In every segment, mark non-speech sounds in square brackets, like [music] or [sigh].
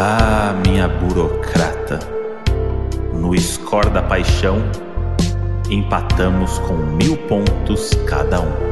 Ah, minha burocrata. No score da paixão, empatamos com mil pontos cada um.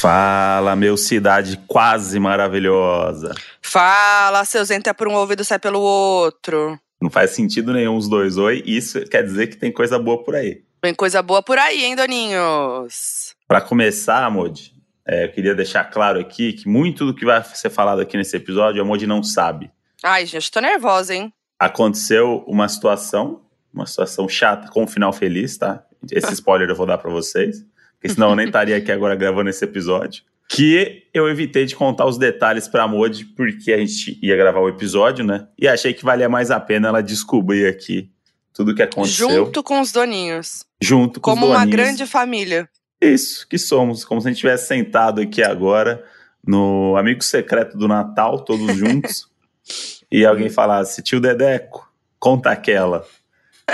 Fala, meu cidade quase maravilhosa. Fala, seus entra por um ouvido sai pelo outro. Não faz sentido nenhum os dois oi. Isso quer dizer que tem coisa boa por aí. Tem coisa boa por aí, hein, Doninhos? Para começar, Modi, é, eu queria deixar claro aqui que muito do que vai ser falado aqui nesse episódio, a Modi não sabe. Ai, gente, tô nervosa, hein? Aconteceu uma situação, uma situação chata com um final feliz, tá? Esse spoiler eu vou dar para vocês, porque senão eu nem estaria aqui agora gravando esse episódio. Que eu evitei de contar os detalhes pra Modi, porque a gente ia gravar o episódio, né? E achei que valia mais a pena ela descobrir aqui tudo o que aconteceu. Junto com os Doninhos. Junto com Como os uma doninhos. grande família. Isso, que somos. Como se a gente tivesse sentado aqui agora no amigo secreto do Natal, todos juntos, [laughs] e alguém falasse, tio Dedeco, conta aquela.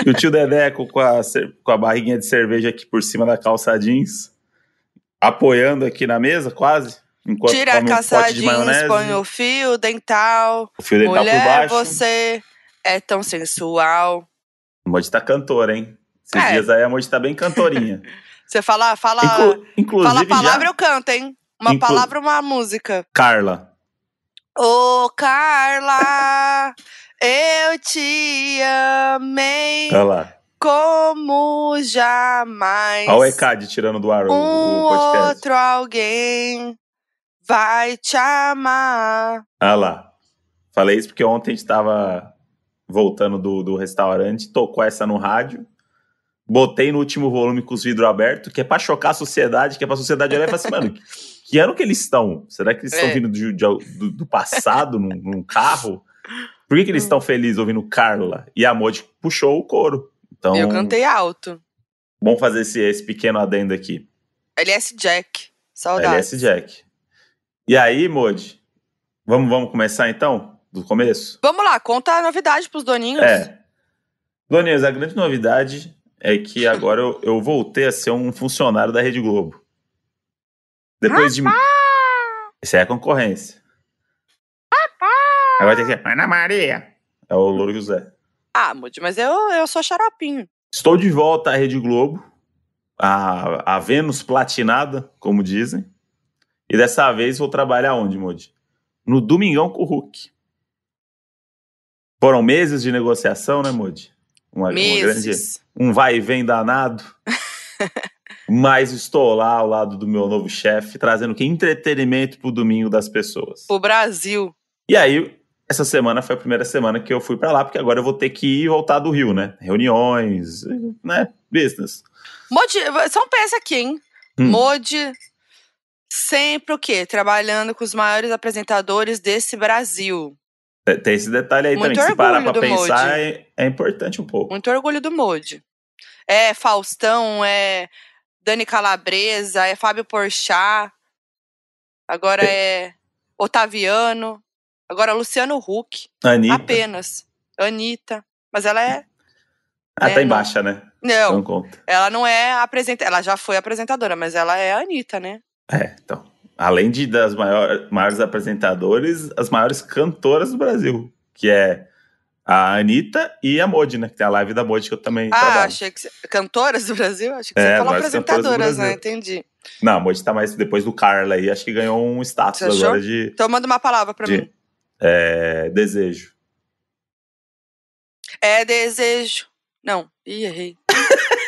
E o tio Dedeco com a, com a barriguinha de cerveja aqui por cima da calça jeans, apoiando aqui na mesa, quase. Enquanto Tira a come um calça jeans, maionese, põe o fio dental. o fio dental por Mulher, baixo. você é tão sensual. A Moji tá cantora, hein? Esses É. dias aí a Moji tá bem cantorinha. [laughs] Você fala, fala, Inclu- inclusive fala a palavra, já... eu canto, hein? Uma Inclu- palavra, uma música. Carla. Ô, Carla, eu te amei Olha lá. como jamais. Olha o ECAD tirando do ar o, um o podcast. outro alguém vai te amar. Ah lá. Falei isso porque ontem a gente tava voltando do, do restaurante, tocou essa no rádio, botei no último volume com os vidros abertos, que é pra chocar a sociedade, que é pra sociedade olhar e falar assim, mano, que, ano que eles estão? Será que eles estão É. vindo de- de- do, do passado, num, num carro? Por que, que eles estão felizes ouvindo Carla? E a Modi puxou o coro. Então, Eu cantei alto. bom fazer esse, esse pequeno adendo aqui. LS Jack. Saudades. LS Jack. E aí, Modi, vamos, vamos começar então? Do começo? Vamos lá, conta a novidade pros doninhos. É. Doninhas, a grande novidade é que agora eu, eu voltei a ser um funcionário da Rede Globo. Depois de. Isso é concorrência. Agora tem que ser Ana Maria. É o Louro José. Ah, Moody, mas eu, eu sou xaropinho. Estou de volta à Rede Globo, a, a Vênus platinada, como dizem. E dessa vez vou trabalhar onde, Modi? No Domingão com o Hulk. Foram meses de negociação, né, Modi? Uma, uma grande, um vai e vem danado. [laughs] Mas estou lá ao lado do meu novo chefe, trazendo que entretenimento pro domingo das pessoas. O Brasil. E aí, essa semana foi a primeira semana que eu fui pra lá, porque agora eu vou ter que ir e voltar do Rio, né? Reuniões, né? Business. Moody, só um PS aqui, hein? Hum. Moody sempre o quê? Trabalhando com os maiores apresentadores desse Brasil. Tem- esse detalhe aí Muito também, que se parar pra pensar, Modi. é, é importante um pouco. Muito orgulho do Moody. É Faustão, é Dani Calabresa, é Fábio Porchat, agora é Otaviano, agora Luciano Huck, Anitta. apenas. Anitta. Mas ela é. Ah, É, tá em não. baixa, né? Não, Não conta. ela não é apresentadora. Ela já foi apresentadora, mas ela é a Anitta, né? É, então. Além de das maior, maiores apresentadores, as maiores cantoras do Brasil, que é a Anitta e a Modi, né? Que tem a live da Modi que eu também Ah, trabalho. achei que. Você... Cantoras do Brasil? Achei que É, você falou apresentadoras, né? Entendi. Não, a Modi tá mais depois do Carla aí, acho que ganhou um status agora de Então manda uma palavra pra De- mim. é, desejo. É desejo. Não, ih, errei.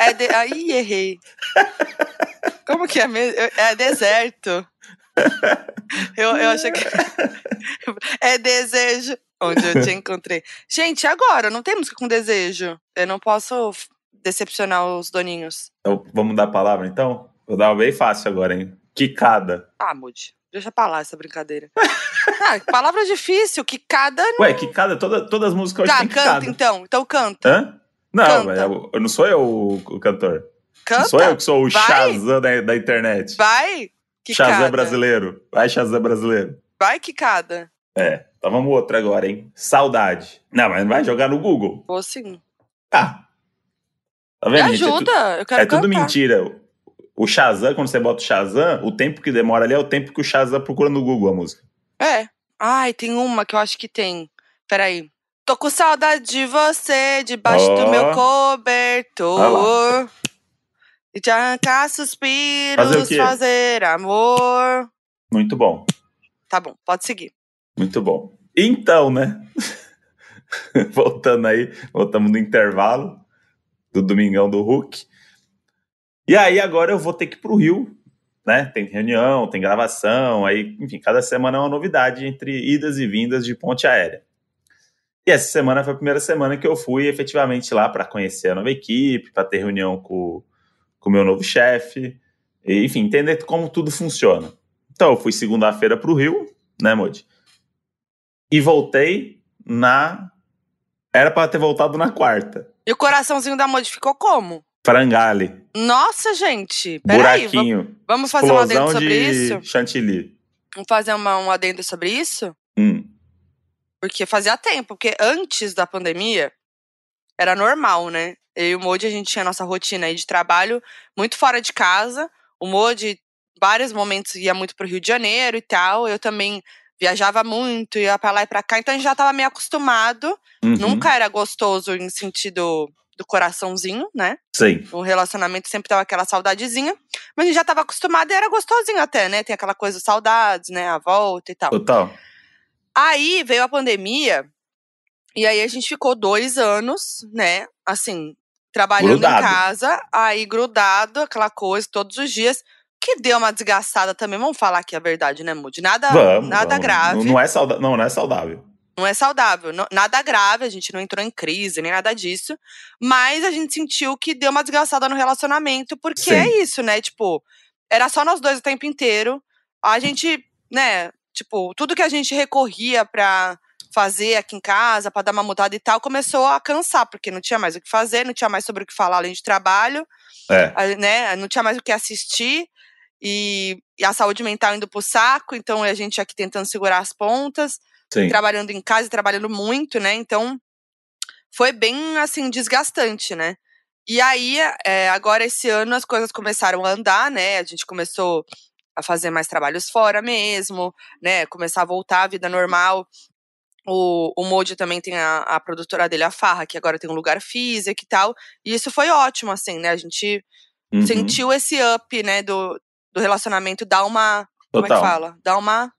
É de... Aí errei. [laughs] Como que é mesmo? É deserto. Eu, eu achei que. [laughs] É desejo. Onde eu te [laughs] encontrei. Gente, agora, não tem música com desejo. Eu não posso decepcionar os doninhos. Então, vamos dar a palavra então? Vou dar uma bem fácil agora, hein? Quicada. Ah, Mude. Deixa pra lá essa brincadeira. [laughs] Ah, palavra difícil, que cada. Ué, quicada, toda, todas as músicas hoje Tá, tem quicada. canta então. Então canta. Hã? Não, Canta. mas eu, eu não sou eu o, o cantor. Canta. Não sou eu que sou o Vai. Shazam da, da internet. Vai, Shazam brasileiro. Vai, Shazam brasileiro. Vai, quicada. É, então vamos outra agora, hein? Saudade. Não, mas vai jogar no Google. Vou sim. Ah. Tá Me vendo, gente? É tu- ajuda, eu quero É, tudo cantar. mentira. o Shazam, quando você bota o Shazam, o tempo que demora ali é o tempo que o Shazam procura no Google a música. É. Ai, tem uma que eu acho que tem. Peraí. Tô com saudade de você, debaixo do meu cobertor. E te arrancar Fazer suspiros, quê? fazer amor. Muito bom, Tá bom, pode seguir. muito bom. Então, né? [laughs] Voltando aí, voltamos no intervalo do Domingão do Hulk. E aí, agora eu vou ter que ir pro Rio, né? Tem reunião, tem gravação, aí, enfim, cada semana é uma novidade entre idas e vindas de ponte aérea. E essa semana foi a primeira semana que eu fui efetivamente lá para conhecer a nova equipe, para ter reunião com com o meu novo chefe, enfim, entender como tudo funciona. Então, eu fui segunda-feira para o Rio, né, Modi? E voltei na. Era para ter voltado na quarta. E o coraçãozinho da Modi ficou como? Frangali, Nossa, gente. Peraí, vamos, buraquinho, vamos fazer um adendo sobre isso? chantilly. Vamos fazer uma, um adendo sobre isso? Hum, Porque fazia tempo, porque antes da pandemia era normal, né? Eu e o Modi, a gente tinha nossa rotina aí de trabalho muito fora de casa. O Modi, vários momentos, ia muito pro Rio de Janeiro e tal. Eu também viajava muito, ia pra lá e pra cá. Então a gente já tava meio acostumado. uhum, Nunca era gostoso em sentido do coraçãozinho, né? Sim, O relacionamento sempre tava aquela saudadezinha. Mas a gente já tava acostumado e era gostosinho até, né? Tem aquela coisa, saudades, né? A volta e tal. total. Aí veio a pandemia, e aí a gente ficou dois anos, né? Assim, trabalhando Grudado. em casa, aí grudado, aquela coisa, todos os dias, que deu uma desgastada também. Vamos falar aqui a verdade, né, Moody? Nada, Vamos. nada vamos. grave. Não, não é sauda... não, não é saudável. Não é saudável, não- nada grave, a gente não entrou em crise, nem nada disso. Mas a gente sentiu que deu uma desgastada no relacionamento, porque Sim. é isso, né? Tipo, era só nós dois o tempo inteiro. A gente, né, tipo, tudo que a gente recorria pra fazer aqui em casa, pra dar uma mudada e tal, começou a cansar, porque não tinha mais o que fazer, não tinha mais sobre o que falar além de trabalho, É, né? Não tinha mais o que assistir. E, e a saúde mental indo pro saco, então a gente aqui tentando segurar as pontas sim. trabalhando em casa e trabalhando muito, né? Então foi bem assim desgastante, né? E aí, é, agora esse ano as coisas começaram a andar, né? A gente começou a fazer mais trabalhos fora mesmo, né? Começar a voltar à vida normal. O, o Moji também tem a, a produtora dele, a Farra, que agora tem um lugar físico e tal. E isso foi ótimo, assim, né? A gente Uhum, sentiu esse up, né, do, do relacionamento, dar uma. Como é que Total. fala? Dar uma.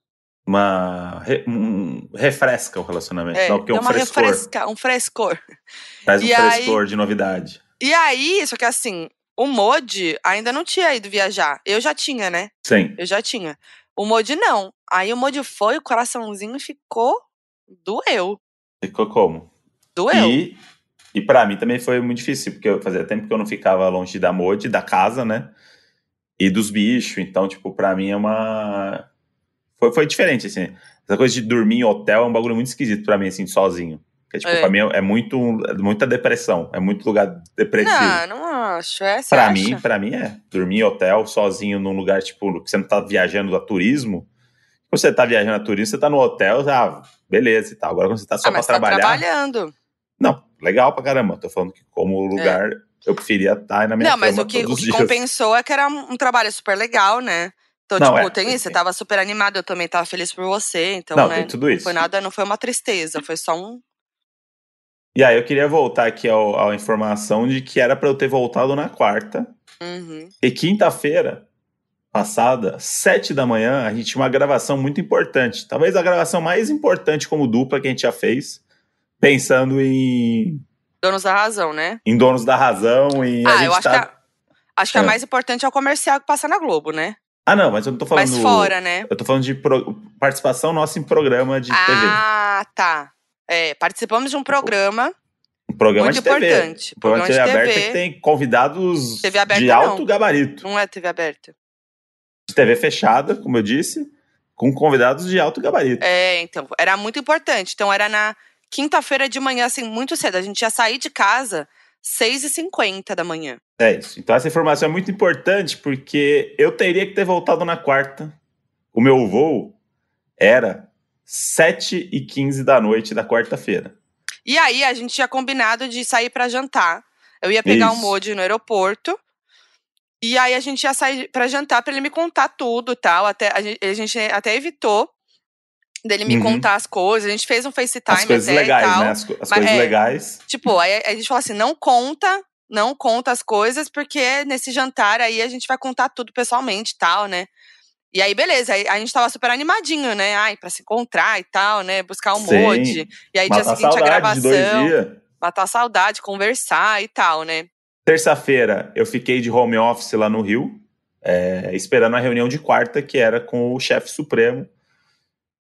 Uma. re- um- refresca o relacionamento. É, Dá dá Um uma frescor. refresca, um frescor. Traz um E aí- frescor de novidade. E aí, só que assim, o Modi ainda não tinha ido viajar. Eu já tinha, né? Sim. Eu já tinha. O Modi não. Aí o Modi foi, o coraçãozinho ficou. Doeu. Ficou como? Doeu. E, e para mim também foi muito difícil, porque eu fazia tempo que eu não ficava longe da Modi, da casa, né? E dos bichos. Então, tipo, pra mim é uma. Foi, foi diferente, assim. Essa coisa de dormir em hotel é um bagulho muito esquisito pra mim, assim, sozinho. Porque, tipo, É. pra mim é muito, é muita depressão. É muito lugar depressivo. Não, não acho. É, Pra acha? mim, pra mim é. Dormir em hotel sozinho num lugar, tipo, que você não tá viajando a turismo. Quando você tá viajando a turismo, você tá no hotel, ah, beleza e tal. Agora quando você tá só ah, pra tá trabalhar. trabalhando. Não, legal pra caramba. Tô falando que como lugar eu preferia estar na minha É. Não, mas o que, todos o que compensou é que era um trabalho super legal, né? Então, Não, tipo, é, tem isso, você sim. tava super animado, eu também tava feliz por você. Então, Não, né? tem tudo isso. Foi nada, não foi uma tristeza, foi só um. E aí eu queria voltar aqui à informação de que era pra eu ter voltado na quarta. Uhum. E quinta-feira passada, sete da manhã, a gente tinha uma gravação muito importante. Talvez a gravação mais importante como dupla que a gente já fez. Pensando em, Donos da razão, né? em Donos da Razão. E a Ah, eu acho tá... que a, acho que a É. mais importante é o comercial que passa na Globo, né? Ah, não, mas eu não tô falando... Mas fora, né? Eu tô falando de pro- participação nossa em programa de TV. Ah, tá. É, participamos de um programa. Um programa muito de TV. importante. Um programa de TV, Programa de aberta TV. que tem convidados TV aberta, de não. alto gabarito. Não é TV aberta. De TV fechada, como eu disse, com convidados de alto gabarito. É, então, era muito importante. Então, era na quinta-feira de manhã, assim, muito cedo. A gente ia sair de casa 6h50 da manhã. É isso. Então essa informação é muito importante porque eu teria que ter voltado na quarta. O meu voo era 7h15 da noite da quarta-feira. E aí, a gente tinha combinado de sair pra jantar. Eu ia pegar o Isso. Modi no aeroporto. E aí a gente ia sair pra jantar pra ele me contar tudo tal. Até, a, gente, a gente até evitou dele me Uhum. contar as coisas. A gente fez um FaceTime As coisas até legais, e tal. né? As, co- as Mas coisas é. legais. Tipo, aí a gente falou assim: não conta, não conta as coisas, porque nesse jantar aí a gente vai contar tudo pessoalmente e tal, né? E aí, beleza, aí a gente tava super animadinho, né? Ai, pra se encontrar e tal, né? Buscar um Sim. monte. E aí, dia seguinte, a saudade gravação, matar a saudade, conversar e tal, né? Terça-feira eu fiquei de home office lá no Rio, é, esperando a reunião de quarta, que era com o chefe supremo.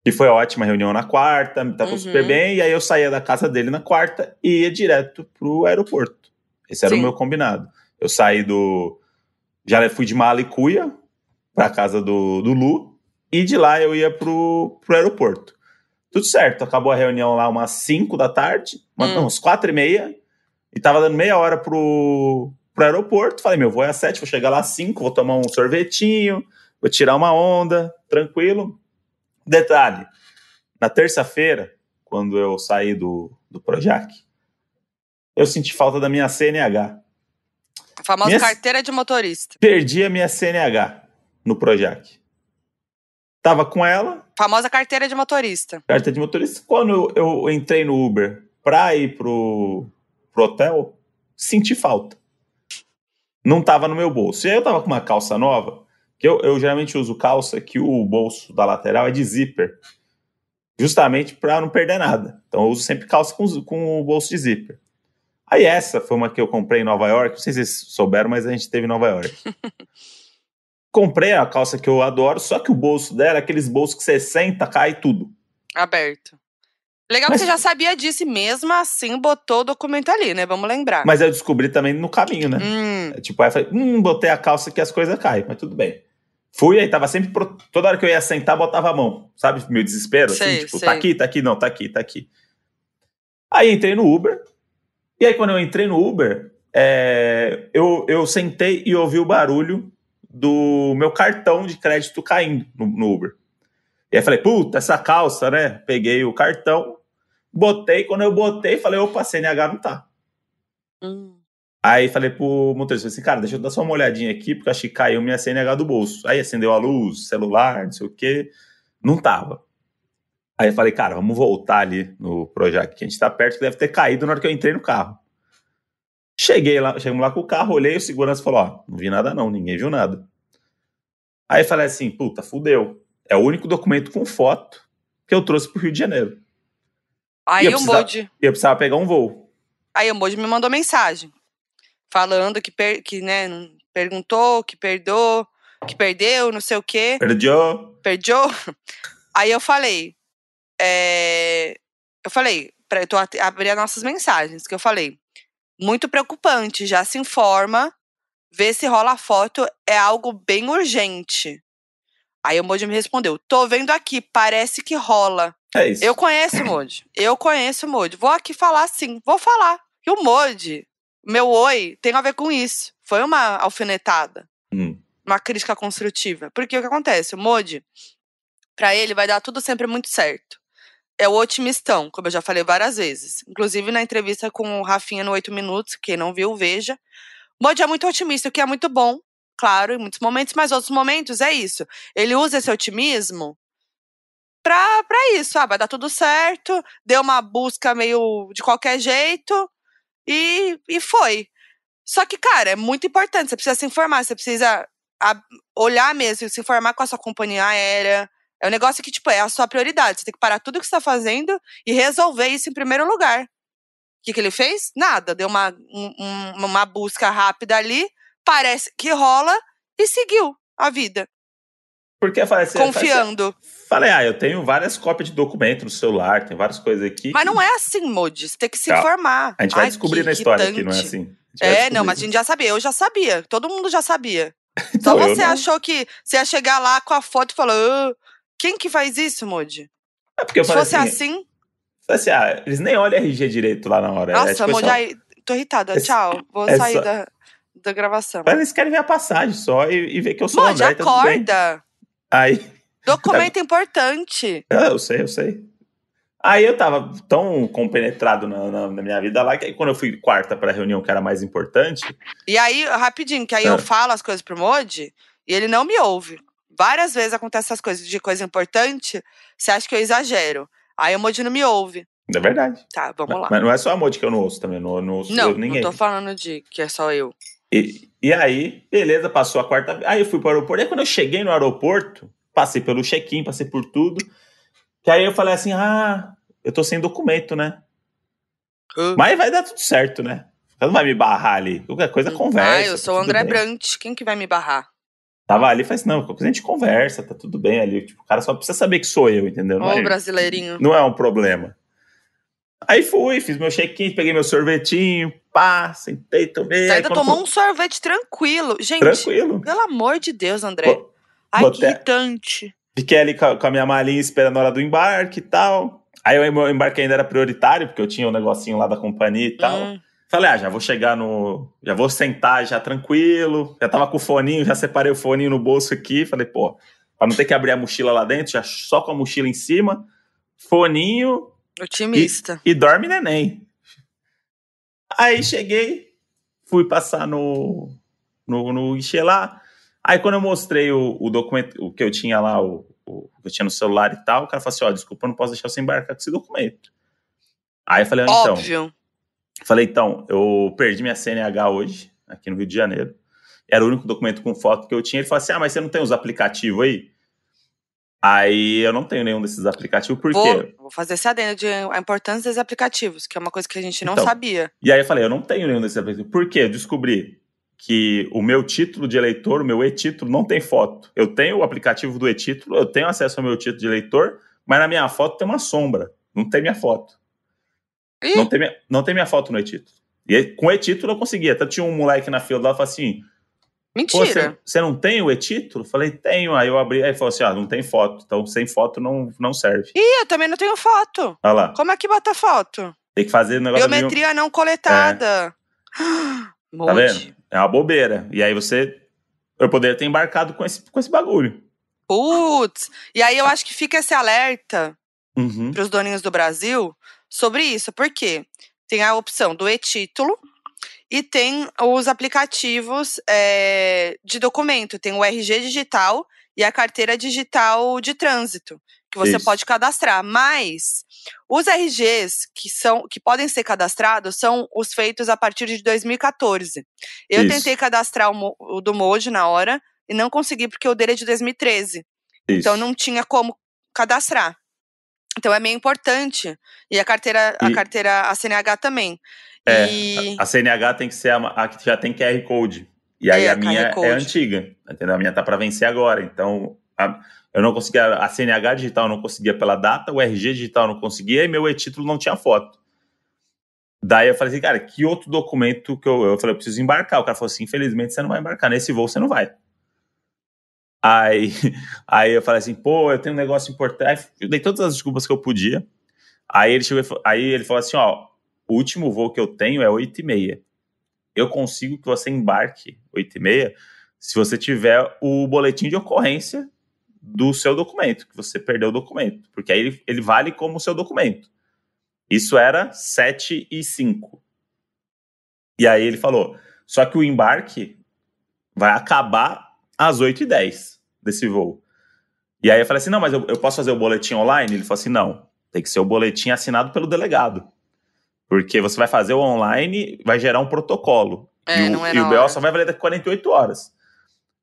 E foi ótima a reunião na quarta, tava Uhum. super bem. E aí eu saía da casa dele na quarta e ia direto pro aeroporto. Esse era Sim. o meu combinado. Eu saí do. Já fui de Malicuia pra casa do, do Lu, e de lá eu ia pro, pro aeroporto. Tudo certo, acabou a reunião lá umas 5 da tarde, uma- Hum. não, umas 4 e meia, e tava dando meia hora pro, pro aeroporto. Falei, meu, vou às 7, vou chegar lá às 5, vou tomar um sorvetinho, vou tirar uma onda, tranquilo. Detalhe, na terça-feira, quando eu saí do, do Projac, eu senti falta da minha CNH. A famosa Minha- carteira de motorista. Perdi a minha CNH no Projac. Tava com ela, Famosa carteira de motorista. carta de motorista. Quando eu, eu entrei no Uber pra ir pro, pro hotel, senti falta. Não tava no meu bolso. E aí eu tava com uma calça nova, que eu, eu geralmente uso calça que o bolso da lateral é de zíper. Justamente pra não perder nada. Então eu uso sempre calça com, com o bolso de zíper. Aí essa foi uma que eu comprei em Nova York. Não sei se vocês souberam, mas a gente teve em Nova York. [laughs] comprei a calça que eu adoro, só que o bolso dela é aqueles bolsos que você senta, cai tudo. Aberto. Legal Mas- que você já sabia disso e mesmo assim botou o documento ali, né? Vamos lembrar. Mas eu descobri também no caminho, né? Hum, É, Tipo, aí eu falei, hum, botei a calça que as coisas caem, mas tudo bem. Fui, aí tava sempre, pro- toda hora que eu ia sentar, botava a mão, sabe? Meu desespero, Sei, assim, tipo, sei. tá aqui, tá aqui, não, tá aqui, tá aqui. Aí entrei no Uber, e aí quando eu entrei no Uber, é, eu, eu sentei e ouvi o barulho do meu cartão de crédito caindo no, no Uber. E aí falei, puta, essa calça, né? Peguei o cartão, botei, quando eu botei, falei, opa, CNH não tá. hum. Aí falei pro motorista, falei assim, cara, deixa eu dar só uma olhadinha aqui, porque acho que caiu minha CNH do bolso. Aí acendeu a luz, celular, não sei o quê. Não tava. Aí eu falei, cara, vamos voltar ali no Projac, que a gente tá perto, que deve ter caído na hora que eu entrei no carro. Cheguei lá, chegamos lá com o carro, olhei, o segurança falou, ó, não vi nada não, ninguém viu nada. Aí eu falei assim, puta, fudeu. É o único documento com foto que eu trouxe pro Rio de Janeiro. Aí o. E eu precisava pegar um voo. Aí o Moji me mandou mensagem. Falando que, per- que né, perguntou, que perdoou, que perdeu, não sei o quê. Perdeu? Perdeu. [laughs] Aí eu falei. é, Eu falei, pra, eu tô at- abri as nossas mensagens, que eu falei. Muito preocupante, já se informa, vê se rola a foto, é algo bem urgente. Aí o Moji me respondeu: tô vendo aqui, parece que rola. É isso. Eu conheço o Modi. Eu conheço o Modi. Vou aqui falar sim. Vou falar. E o Modi, meu oi, tem a ver com isso. Foi uma alfinetada. Hum. Uma crítica construtiva. Porque o que acontece? O Modi, pra ele, vai dar tudo sempre muito certo. É o otimistão, como eu já falei várias vezes. Inclusive na entrevista com o Rafinha no 8 Minutos, quem não viu, veja. O Modi é muito otimista, o que é muito bom, claro, em muitos momentos, mas outros momentos é isso. Ele usa esse otimismo pra, pra isso. Ah, vai dar tudo certo, deu uma busca meio de qualquer jeito e, e foi. Só que, cara, é muito importante. Você precisa se informar, você precisa olhar mesmo, se informar com a sua companhia aérea. É um negócio que, tipo, é a sua prioridade. Você tem que parar tudo que você tá fazendo e resolver isso em primeiro lugar. O que, que ele fez? Nada. Deu uma, um- um- uma busca rápida ali, parece que rola e seguiu a vida, Porque eu falei assim, confiando. Falei, ah, eu tenho várias cópias de documento no celular, tem várias coisas aqui. Mas não é assim, Modi. Você tem que se Calma. informar. A gente vai Ai, descobrir na história que não é irritante. assim. É, não, mas a gente já sabia. Eu já sabia. Todo mundo já sabia. [laughs] Então, Só você achou que você ia chegar lá com a foto e falar: "Ah, quem que faz isso, Modi? É porque eu Se falei fosse assim, assim. assim, ah, eles nem olham RG direito lá na hora. é, Nossa, tipo, Modi, só- tô irritada. é Tchau. Vou é sair só- da, da gravação. Mas eles querem ver a passagem só e, e ver que eu sou o Modi, André, bem. acorda. Aí, Documento importante. [laughs] ah, eu sei, eu sei. Aí eu tava tão compenetrado na, na, na, minha vida lá que aí quando eu fui quarta pra reunião que era mais importante. E aí, rapidinho, que aí eu falo as coisas pro Modi e ele não me ouve. Várias vezes acontecem essas coisas de coisa importante, você acha que eu exagero. Aí o Modi não me ouve. É verdade. Tá, vamos lá. Mas não é só a Modi que eu não ouço também, não, não ouço não, ninguém. Não tô falando de que é só eu. E, e aí, beleza, passou a quarta. Aí eu fui pro aeroporto. Aí quando eu cheguei no aeroporto, passei pelo check-in, passei por tudo. Que aí eu falei assim: ah, eu tô sem documento, né? Uh. Mas vai dar tudo certo, né? Não vai me barrar ali. Qualquer coisa, conversa. Ah, eu sou o André Brant. Quem que vai me barrar? Tava ali e falei assim, não, qualquer coisa a gente conversa, tá tudo bem ali. Tipo, o cara só precisa saber que sou eu, entendeu? Ô, é, brasileirinho. Não é um problema. Aí fui, fiz meu check-in, peguei meu sorvetinho, pá, sentei, tomei. Você ainda tomou um sorvete tranquilo. Gente, tranquilo. pelo amor de Deus, André. Ai, que irritante. Fiquei ali com a minha malinha esperando a hora do embarque e tal. Aí o embarque ainda era prioritário, porque eu tinha um negocinho lá da companhia e tal. Hum. Falei, ah, já vou chegar no. Já vou sentar já tranquilo. Já tava com o foninho, já separei o foninho no bolso aqui. Falei, pô, pra não ter que abrir a mochila lá dentro, já só com a mochila em cima, foninho. Otimista. E, e dorme neném. Aí cheguei, fui passar no, no, no guichê lá. Aí quando eu mostrei o, o documento, o que eu tinha lá, o, o, que eu tinha no celular e tal, o cara falou assim: ó, oh, desculpa, eu não posso deixar você embarcar com esse documento. Aí eu falei, ah, então. Óbvio. Falei, então, eu perdi minha CNH hoje, aqui no Rio de Janeiro. Era o único documento com foto que eu tinha. Ele falou assim: ah, mas você não tem os aplicativos aí? Aí eu não tenho nenhum desses aplicativos, por vou, quê? Vou fazer esse adendo de a importância dos aplicativos, que é uma coisa que a gente não então, sabia. E aí eu falei, eu não tenho nenhum desses aplicativos. Por quê? Eu descobri que o meu título de eleitor, o meu e-título, não tem foto. Eu tenho o aplicativo do e-título, eu tenho acesso ao meu título de eleitor, mas na minha foto tem uma sombra. Não tem minha foto. Não tem, minha, não tem minha foto no e-título. E com e-título eu conseguia. Até tinha um moleque na fila lá e falou assim: Mentira. Você não tem o e-título? Falei, tenho. Aí eu abri, aí falou assim: ah, não tem foto. Então sem foto não, não serve. Ih, eu também não tenho foto. Olha lá. Como é que bota foto? Tem que fazer negócio Biometria não coletada. É. [gasps] Tá vendo? É uma bobeira. E aí você. Eu poderia ter embarcado com esse, com esse bagulho. Putz! E aí eu acho que fica esse alerta uhum. para os doninhos do Brasil sobre isso. Por quê? Tem a opção do e-título e tem os aplicativos é, de documento. Tem o RG digital e a carteira digital de trânsito, que você Isso. pode cadastrar. Mas os RGs que, são, que podem ser cadastrados são os feitos a partir de 2014. Eu Isso. tentei cadastrar o, o do Moji na hora e não consegui porque o dele é de 2013. Isso. Então não tinha como cadastrar. Então é meio importante. E a carteira, e... a carteira, a CNH também. É, e... a CNH tem que ser a, a, que já tem QR Code. E aí é, a minha é antiga, entendeu? A minha tá para vencer agora. Então, a, eu não conseguia, a CNH digital eu não conseguia pela data, o RG digital eu não conseguia e meu e-título não tinha foto. Daí eu falei assim, cara, que outro documento que eu. Eu falei, eu preciso embarcar. O cara falou assim: infelizmente você não vai embarcar. Nesse voo você não vai. Aí, [laughs] aí eu falei assim, pô, eu tenho um negócio importante. Eu dei todas as desculpas que eu podia. Aí ele chegou, aí ele falou assim, ó, o último voo que eu tenho é 8 e meia. Eu consigo que você embarque 8 e meia se você tiver o boletim de ocorrência do seu documento, que você perdeu o documento, porque aí ele, ele vale como seu documento. Isso era 7 e 5. E aí ele falou, só que o embarque vai acabar às 8 e 10 desse voo. E aí eu falei assim, não, mas eu, eu posso fazer o boletim online? Ele falou assim, não, tem que ser o boletim assinado pelo delegado. Porque você vai fazer o online, vai gerar um protocolo. É, e, o, é e o BO só vai valer daqui 48 horas.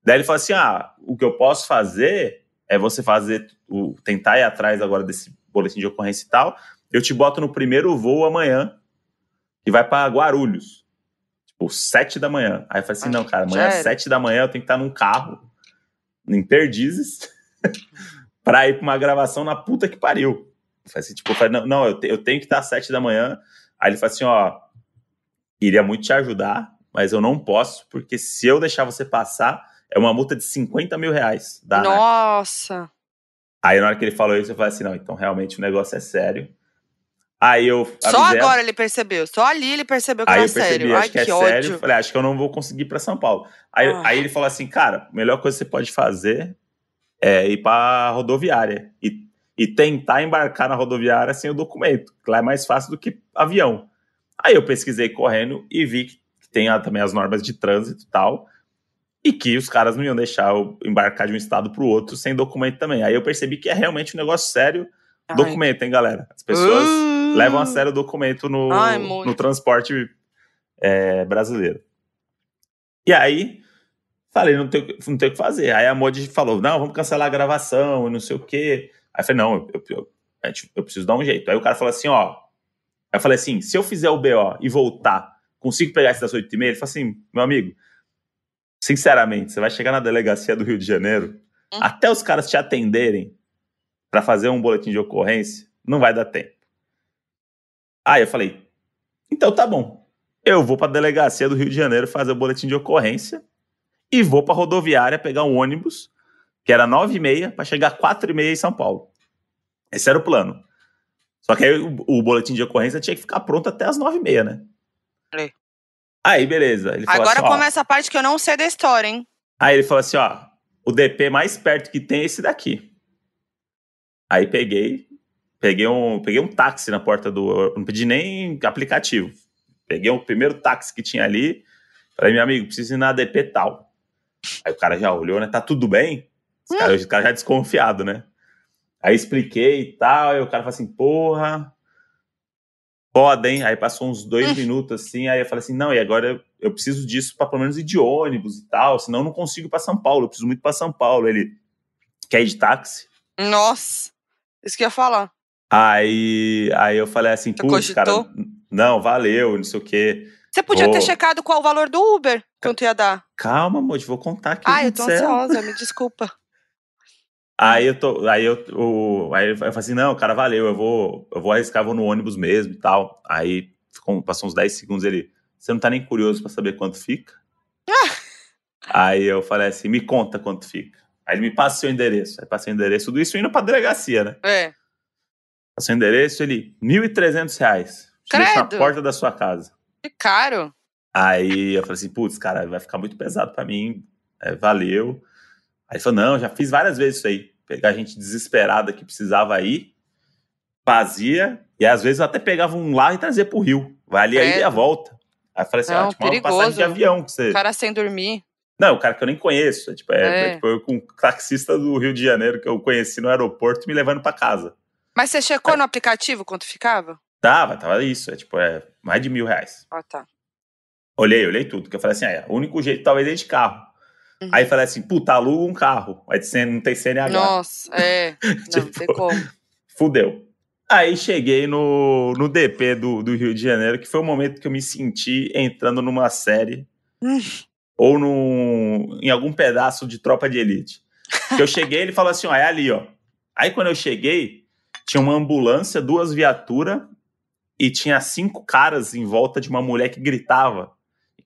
Daí ele falou assim: ah, o que eu posso fazer é você fazer, o, tentar ir atrás agora desse boletim de ocorrência e tal. Eu te boto no primeiro voo amanhã, que vai para Guarulhos. Tipo, sete da manhã. Aí eu falei assim: não, cara, amanhã às sete da manhã eu tenho que estar num carro, em Perdizes, [laughs] pra ir pra uma gravação na puta que pariu. Falei assim, tipo, eu falei, não, não eu, te, eu tenho que estar às sete da manhã Aí ele falou assim: ó, queria muito te ajudar, mas eu não posso, porque se eu deixar você passar, é uma multa de 50 mil reais. Da Nossa! Aí na hora que ele falou isso, eu falei assim: não, então realmente o negócio é sério. Aí eu. Só agora ele percebeu, só ali ele percebeu que aí era eu percebi, sério. Acho Ai, que, é ódio. sério. Falei, acho que eu não vou conseguir ir pra São Paulo. Aí, ah. aí ele falou assim: cara, a melhor coisa que você pode fazer é ir pra rodoviária. E e tentar embarcar na rodoviária sem o documento, que lá é mais fácil do que avião. Aí eu pesquisei correndo e vi que tem também as normas de trânsito e tal, e que os caras não iam deixar eu embarcar de um estado para o outro sem documento também. Aí eu percebi que é realmente um negócio sério Ai. documento, hein, galera? As pessoas uh. Levam a sério o documento no, Ai, no transporte é, brasileiro. E aí, falei, não tenho, não tenho o que fazer. Aí a Modi falou, não, vamos cancelar a gravação e não sei o quê. Aí eu falei, não, eu, eu, eu, preciso dar um jeito. Aí o cara falou assim, ó. Aí eu falei assim, se eu fizer o BO e voltar, consigo pegar esse das 8 e meia? Ele falou assim, meu amigo, sinceramente, você vai chegar na delegacia do Rio de Janeiro, hum. até os caras te atenderem para fazer um boletim de ocorrência, não vai dar tempo. Aí eu falei, então tá bom eu vou para a delegacia do Rio de Janeiro fazer o boletim de ocorrência e vou para a rodoviária pegar um ônibus, que era 9 e meia, para chegar 4 e meia em São Paulo. Esse era o plano. Só que aí o, o boletim de ocorrência tinha que ficar pronto até as 9 e meia, né? É. Aí, beleza. Agora assim, começa ó, a parte que eu não sei da história, hein? Aí ele falou assim, ó, o DP mais perto que tem é esse daqui. Aí peguei, peguei um, peguei um táxi na porta do, não pedi nem aplicativo. Peguei o primeiro táxi que tinha ali. Falei, meu amigo, preciso ir na ADP tal. Aí o cara já olhou, né? Tá tudo bem? Cara, o cara já desconfiado, né? Aí expliquei e tal. Aí o cara falou assim, porra. Foda, hein? Aí passou uns dois hum. minutos assim. Aí eu falei assim, não, e agora eu, eu preciso disso pra pelo menos ir de ônibus e tal. Senão eu não consigo ir pra São Paulo. Eu preciso muito pra São Paulo. Ele quer ir de táxi? Nossa, isso que eu ia falar. Aí, aí eu falei assim, putz, cara, não, valeu, não sei o quê. Você podia vou... ter checado qual o valor do Uber, quanto ia dar. Calma, amor, vou contar aqui. Ah, eu tô ansiosa, me desculpa. Aí eu tô, aí eu, o, aí eu falei assim, não, cara, valeu, eu vou, eu vou arriscar, vou no ônibus mesmo e tal. Aí ficou, passou uns 10 segundos ele, você não tá nem curioso para saber quanto fica? Ah. [laughs] Aí eu falei assim, me conta quanto fica. Aí ele me passa o seu endereço. Aí passei o endereço, tudo isso indo pra delegacia, né? É. Passei o endereço, ele, R$ 1.300. Te deixo na porta da sua casa. Que caro. Aí eu falei assim, putz, cara, vai ficar muito pesado para mim. É, valeu. Aí ele falou, não, já fiz várias vezes isso aí. Pegar gente desesperada que precisava ir, fazia, e às vezes eu até pegava um lá e trazia pro Rio. Vai ali aí e a volta. Aí eu falei assim, não, ah, tipo, uma passagem de avião. Que você... O cara sem dormir. Não, o cara que eu nem conheço. É, tipo, é, é. é tipo, eu com um taxista do Rio de Janeiro que eu conheci no aeroporto me levando para casa. Mas você checou aí... no aplicativo quanto ficava? Tava, tava isso. É tipo, é mais de mil reais. Ah, tá. Olhei, olhei tudo. Que eu falei assim, ah, é, o único jeito talvez é de carro. Uhum. Aí falei assim, puta, aluga um carro. Aí não tem CNH. Nossa, é. [laughs] tipo, não, tem como. Fudeu. Aí cheguei no, no DP do, do Rio de Janeiro, que foi o momento que eu me senti entrando numa série hum. [laughs] ou num, em algum pedaço de tropa de elite. Que eu cheguei, ele falou assim: ó, é ali, ó. Aí quando eu cheguei, tinha uma ambulância, duas viaturas e tinha cinco caras em volta de uma mulher que gritava,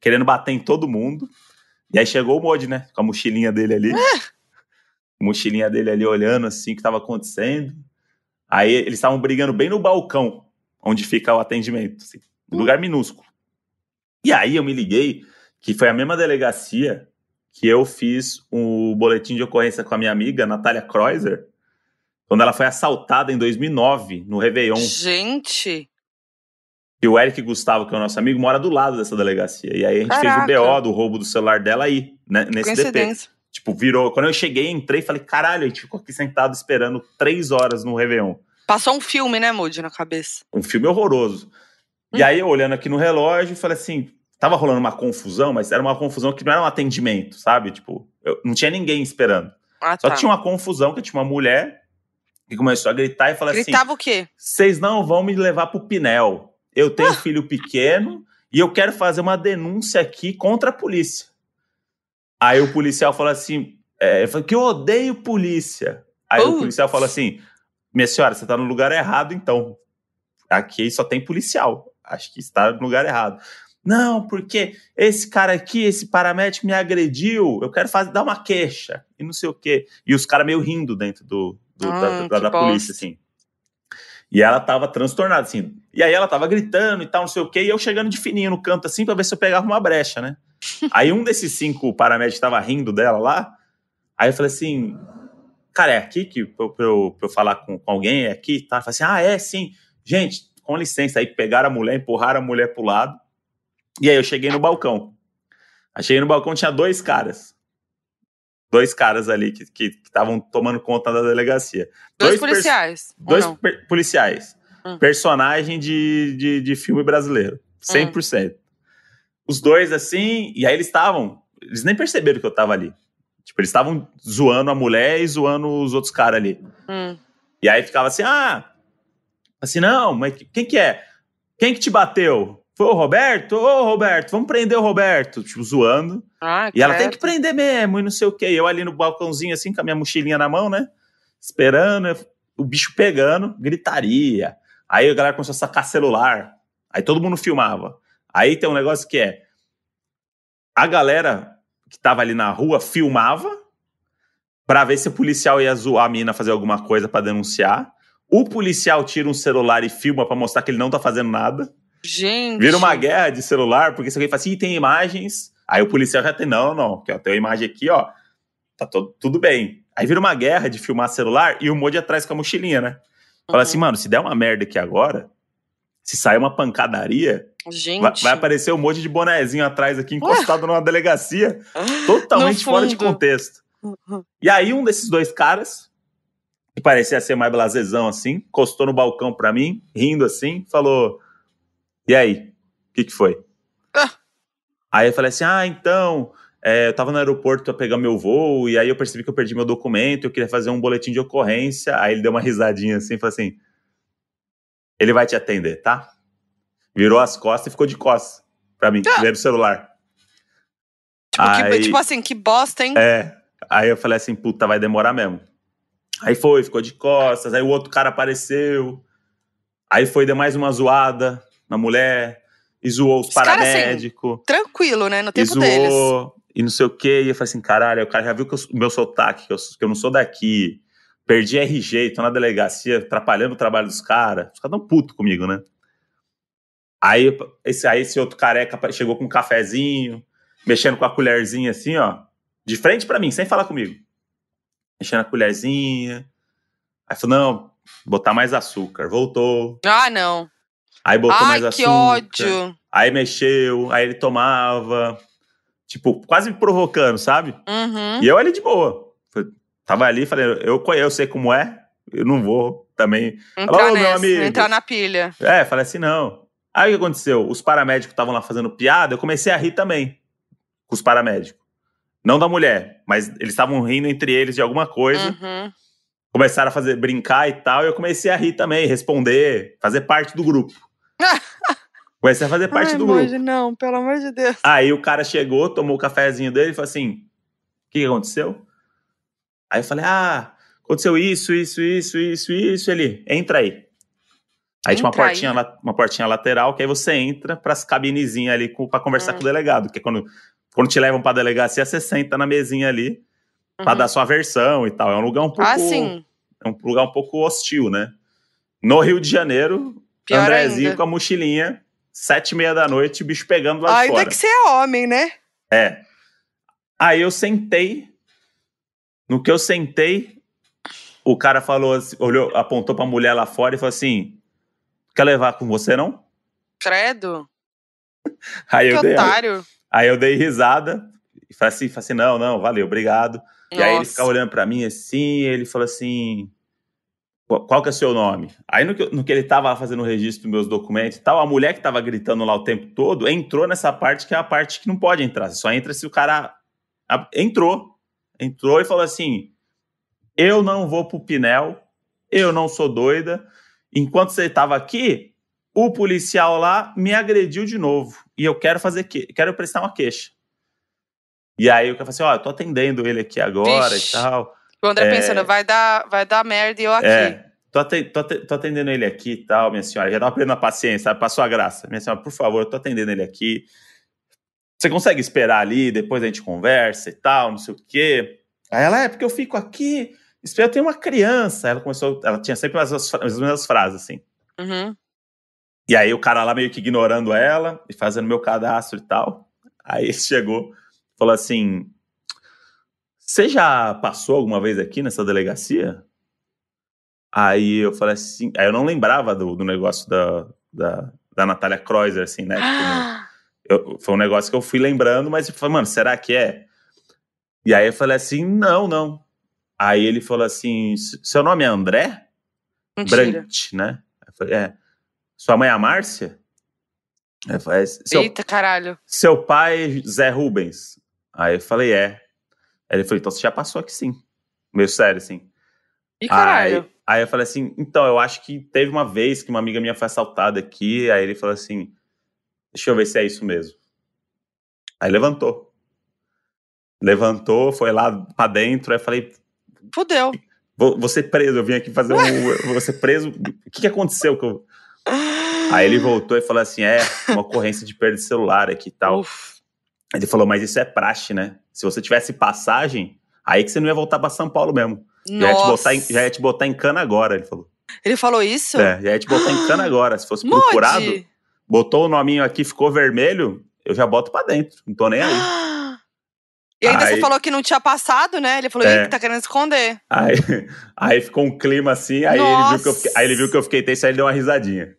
querendo bater em todo mundo. E aí chegou o Mod, né? Com a mochilinha dele ali. Ah! mochilinha dele ali olhando assim o que estava acontecendo. Aí eles estavam brigando bem no balcão, onde fica o atendimento, assim, um lugar minúsculo. E aí eu me liguei que foi a mesma delegacia que eu fiz o boletim de ocorrência com a minha amiga Natália Kreuzer, quando ela foi assaltada em 2009, no Réveillon. Gente! E o Eric Gustavo, que é o nosso amigo, mora do lado dessa delegacia. E aí a gente Caraca. fez o BO do roubo do celular dela aí, né, nesse DP. Tipo, virou. Quando eu cheguei, entrei e falei, caralho, a gente ficou aqui sentado esperando três horas no Réveillon. Passou um filme, né, Moody, na cabeça? Um filme horroroso. Hum. E aí, eu olhando aqui no relógio, falei assim, tava rolando uma confusão, mas era uma confusão que não era um atendimento, sabe? Tipo, eu, não tinha ninguém esperando. Ah, Só tá. tinha uma confusão que tinha uma mulher que começou a gritar e falar Gritava assim: Gritava o quê? Vocês não vão me levar pro Pinel eu tenho um filho pequeno e eu quero fazer uma denúncia aqui contra a polícia. Aí o policial fala assim, é, que eu odeio polícia. Aí uh. o policial fala assim, minha senhora, você está no lugar errado então. Aqui só tem policial. Acho que está no lugar errado. Não, porque esse cara aqui, esse paramédico me agrediu, eu quero fazer, dar uma queixa e não sei o quê. E os caras meio rindo dentro do, do ah, da, da, da polícia, assim. E ela tava transtornada, assim. E aí ela tava gritando e tal, não sei o quê, e eu chegando de fininho no canto, assim, pra ver se eu pegava uma brecha, né? [laughs] aí um desses cinco paramédicos tava rindo dela lá, aí eu falei assim, cara, é aqui que pra, eu- pra eu, pra eu falar com, com alguém, é aqui, tá? Eu falei assim, ah, é, sim. Gente, com licença, aí pegaram a mulher, empurraram a mulher pro lado, e aí eu cheguei no balcão. Aí cheguei no balcão, tinha dois caras. Dois caras ali que estavam tomando conta da delegacia. Dois, policiais. Dois policiais. Hum. Personagem de, de, de filme brasileiro. 100%. Os dois, assim, e aí eles estavam. Eles nem perceberam que eu tava ali. Tipo, eles estavam zoando a mulher e zoando os outros caras ali. Hum. E aí ficava assim: ah, assim, não, mas quem que é? Quem que te bateu? Foi o Roberto? Ô, Roberto, vamos prender o Roberto. Tipo, zoando. Ah, E ela tem que prender mesmo, e não sei o quê. E eu ali no balcãozinho, assim, com a minha mochilinha na mão, né? Esperando, o bicho pegando, gritaria. Aí a galera começou a sacar celular. Aí todo mundo filmava. Aí tem um negócio que é: a galera que tava ali na rua filmava pra ver se o policial ia zoar a mina fazer alguma coisa pra denunciar. O policial tira um celular e filma pra mostrar que ele não tá fazendo nada. Gente. Vira uma guerra de celular, porque se alguém fala assim, "Ih, tem imagens, aí o policial já tem, não, não, que tem uma imagem aqui, ó, tá todo, tudo bem. Aí vira uma guerra de filmar celular e o Modi atrás com a mochilinha, né? Fala Uhum. assim, mano, se der uma merda aqui agora, se sair uma pancadaria, vai, vai aparecer um monte de bonezinho atrás aqui, encostado numa delegacia, [laughs] totalmente fora de contexto. Uhum. E aí um desses dois caras, que parecia ser mais blasezão assim, encostou no balcão pra mim, rindo assim, falou: E aí? O que, que foi? Ah. Aí eu falei assim: Ah, então, é, eu tava no aeroporto pra pegar meu voo, e aí eu percebi que eu perdi meu documento, eu queria fazer um boletim de ocorrência. Aí ele deu uma risadinha assim e falou assim: Ele vai te atender, tá? Virou as costas e ficou de costas pra mim, Ah. vendo o celular. Tipo, que- Aí- tipo assim, que bosta, hein? É. Aí eu falei assim, puta, vai demorar mesmo. Aí foi, ficou de costas, aí o outro cara apareceu. Aí foi, deu mais uma zoada na mulher, e zoou os Os caras, assim, paramédicos, Tranquilo, né? No e tempo deles. zoou, e não sei o quê. E eu falei assim, caralho, o cara já viu que eu- o meu sotaque, que eu, que eu não sou daqui. Perdi RG, tô na delegacia, atrapalhando o trabalho dos caras. Os caras tão puto comigo, né? Aí esse, aí esse outro careca chegou com um cafezinho, mexendo com a colherzinha assim, ó, de frente pra mim, sem falar comigo. Mexendo a colherzinha. Aí falou, não, botar mais açúcar. Voltou. Ah, não. Aí botou Ai, mais que açúcar. ódio. Aí mexeu, aí ele tomava. Tipo, quase me provocando, sabe? Uhum. E eu ali de boa. Tava ali, falei, eu conheço, eu sei como é, eu não vou também. Entrar meu nessa, amigo. entrar na pilha. É, falei assim, não. Aí o que aconteceu? Os paramédicos estavam lá fazendo piada, eu comecei a rir também com os paramédicos. Não da mulher, mas eles estavam rindo entre eles de alguma coisa. Uhum. Começaram a fazer brincar e tal, e eu comecei a rir também, responder, fazer parte do grupo. Comecei a fazer parte Ai, do grupo. Moji, não, pelo amor de Deus. Aí o cara chegou, tomou o cafezinho dele e falou assim: o que, que aconteceu? Aí eu falei: ah, aconteceu isso, isso, isso, isso, isso. Ele, entra aí. Aí tinha uma Entra aí. portinha, la- uma portinha lateral, que aí você entra pras cabinezinhas ali pra conversar Hum. com o delegado. Que é quando, quando te levam pra delegacia, você senta na mesinha ali pra Uhum. dar sua versão e tal. É um lugar um pouco. Ah, sim. É um lugar um pouco hostil, né? No Rio de Janeiro, Pior Andrezinho ainda. com a mochilinha, sete e meia da noite, o bicho pegando lá Ainda fora. que você é homem, né? É. Aí eu sentei. No que eu sentei, o cara falou, assim, olhou, apontou pra mulher lá fora e falou assim: quer levar com você, não? Credo. [laughs] Aí Que eu, dei, otário. aí eu dei risada e falei assim, falei assim: não, não, valeu, obrigado. E aí ele Nossa. ficava olhando pra mim assim, e ele falou assim: qual que é o seu nome? Aí no que, no que ele tava lá fazendo o registro dos meus documentos e tal, a mulher que tava gritando lá o tempo todo entrou nessa parte que é a parte que não pode entrar. Você só entra se o cara entrou. Entrou e falou assim: eu não vou pro Pinel, eu não sou doida. Enquanto você tava aqui, o policial lá me agrediu de novo. E eu quero fazer que quero prestar uma queixa. E aí o cara falou assim: ó, eu tô atendendo ele aqui agora Vixe. e tal. O André É. pensando, vai dar, vai dar merda e eu aqui. É. Tô, aten- tô aten- tô atendendo ele aqui e tal, minha senhora. Já tava perdendo a paciência, sabe? Passou a graça. Minha senhora, por favor, eu tô atendendo ele aqui. Você consegue esperar ali, depois a gente conversa e tal, não sei o quê. Aí ela, é, porque eu fico aqui, eu tenho uma criança. Ela começou, ela tinha sempre as, as, as mesmas frases, assim. Uhum. E aí o cara lá meio que ignorando ela e fazendo meu cadastro e tal. Aí ele chegou, falou assim: Você já passou alguma vez aqui nessa delegacia? Aí eu falei assim, aí eu não lembrava do, do negócio da, da, da Natália Kreuzer, assim, né? Tipo, eu, foi um negócio que eu fui lembrando, mas eu falei, mano, será que é? E aí eu falei assim, não, não. Aí ele falou assim, seu nome é André? Mentira. Brant, né? Eu falei, é. Sua mãe é a Márcia? Eu falei, é, seu, Eita, caralho. seu pai é Zé Rubens? Aí eu falei, é. Aí ele falou, então você já passou aqui sim. Meio sério, assim. Ih, caralho. Aí, aí eu falei assim, então, eu acho que teve uma vez que uma amiga minha foi assaltada aqui, aí ele falou assim, deixa eu ver se é isso mesmo. Aí levantou. Levantou, foi lá pra dentro, aí eu falei, Fudeu. vou, vou ser preso, eu vim aqui fazer um... vou ser [laughs] preso, o que que aconteceu? Que eu... Aí ele voltou e falou assim, é, uma ocorrência de perda de celular aqui e tal. Uf. Ele falou, mas isso é praxe, né? Se você tivesse passagem, aí que você não ia voltar pra São Paulo mesmo. Já ia, te botar em, já ia te botar em cana agora, ele falou. Ele falou isso? É, já ia te botar em cana agora. Se fosse procurado, botou o nominho aqui, ficou vermelho, eu já boto pra dentro. Não tô nem aí. [gasps] E ainda Aí- você falou que não tinha passado, né? Ele falou, É. que tá querendo esconder. Aí, [laughs] aí ficou um clima assim, aí ele, viu que eu fiquei, aí ele viu que eu fiquei tenso, aí ele deu uma risadinha.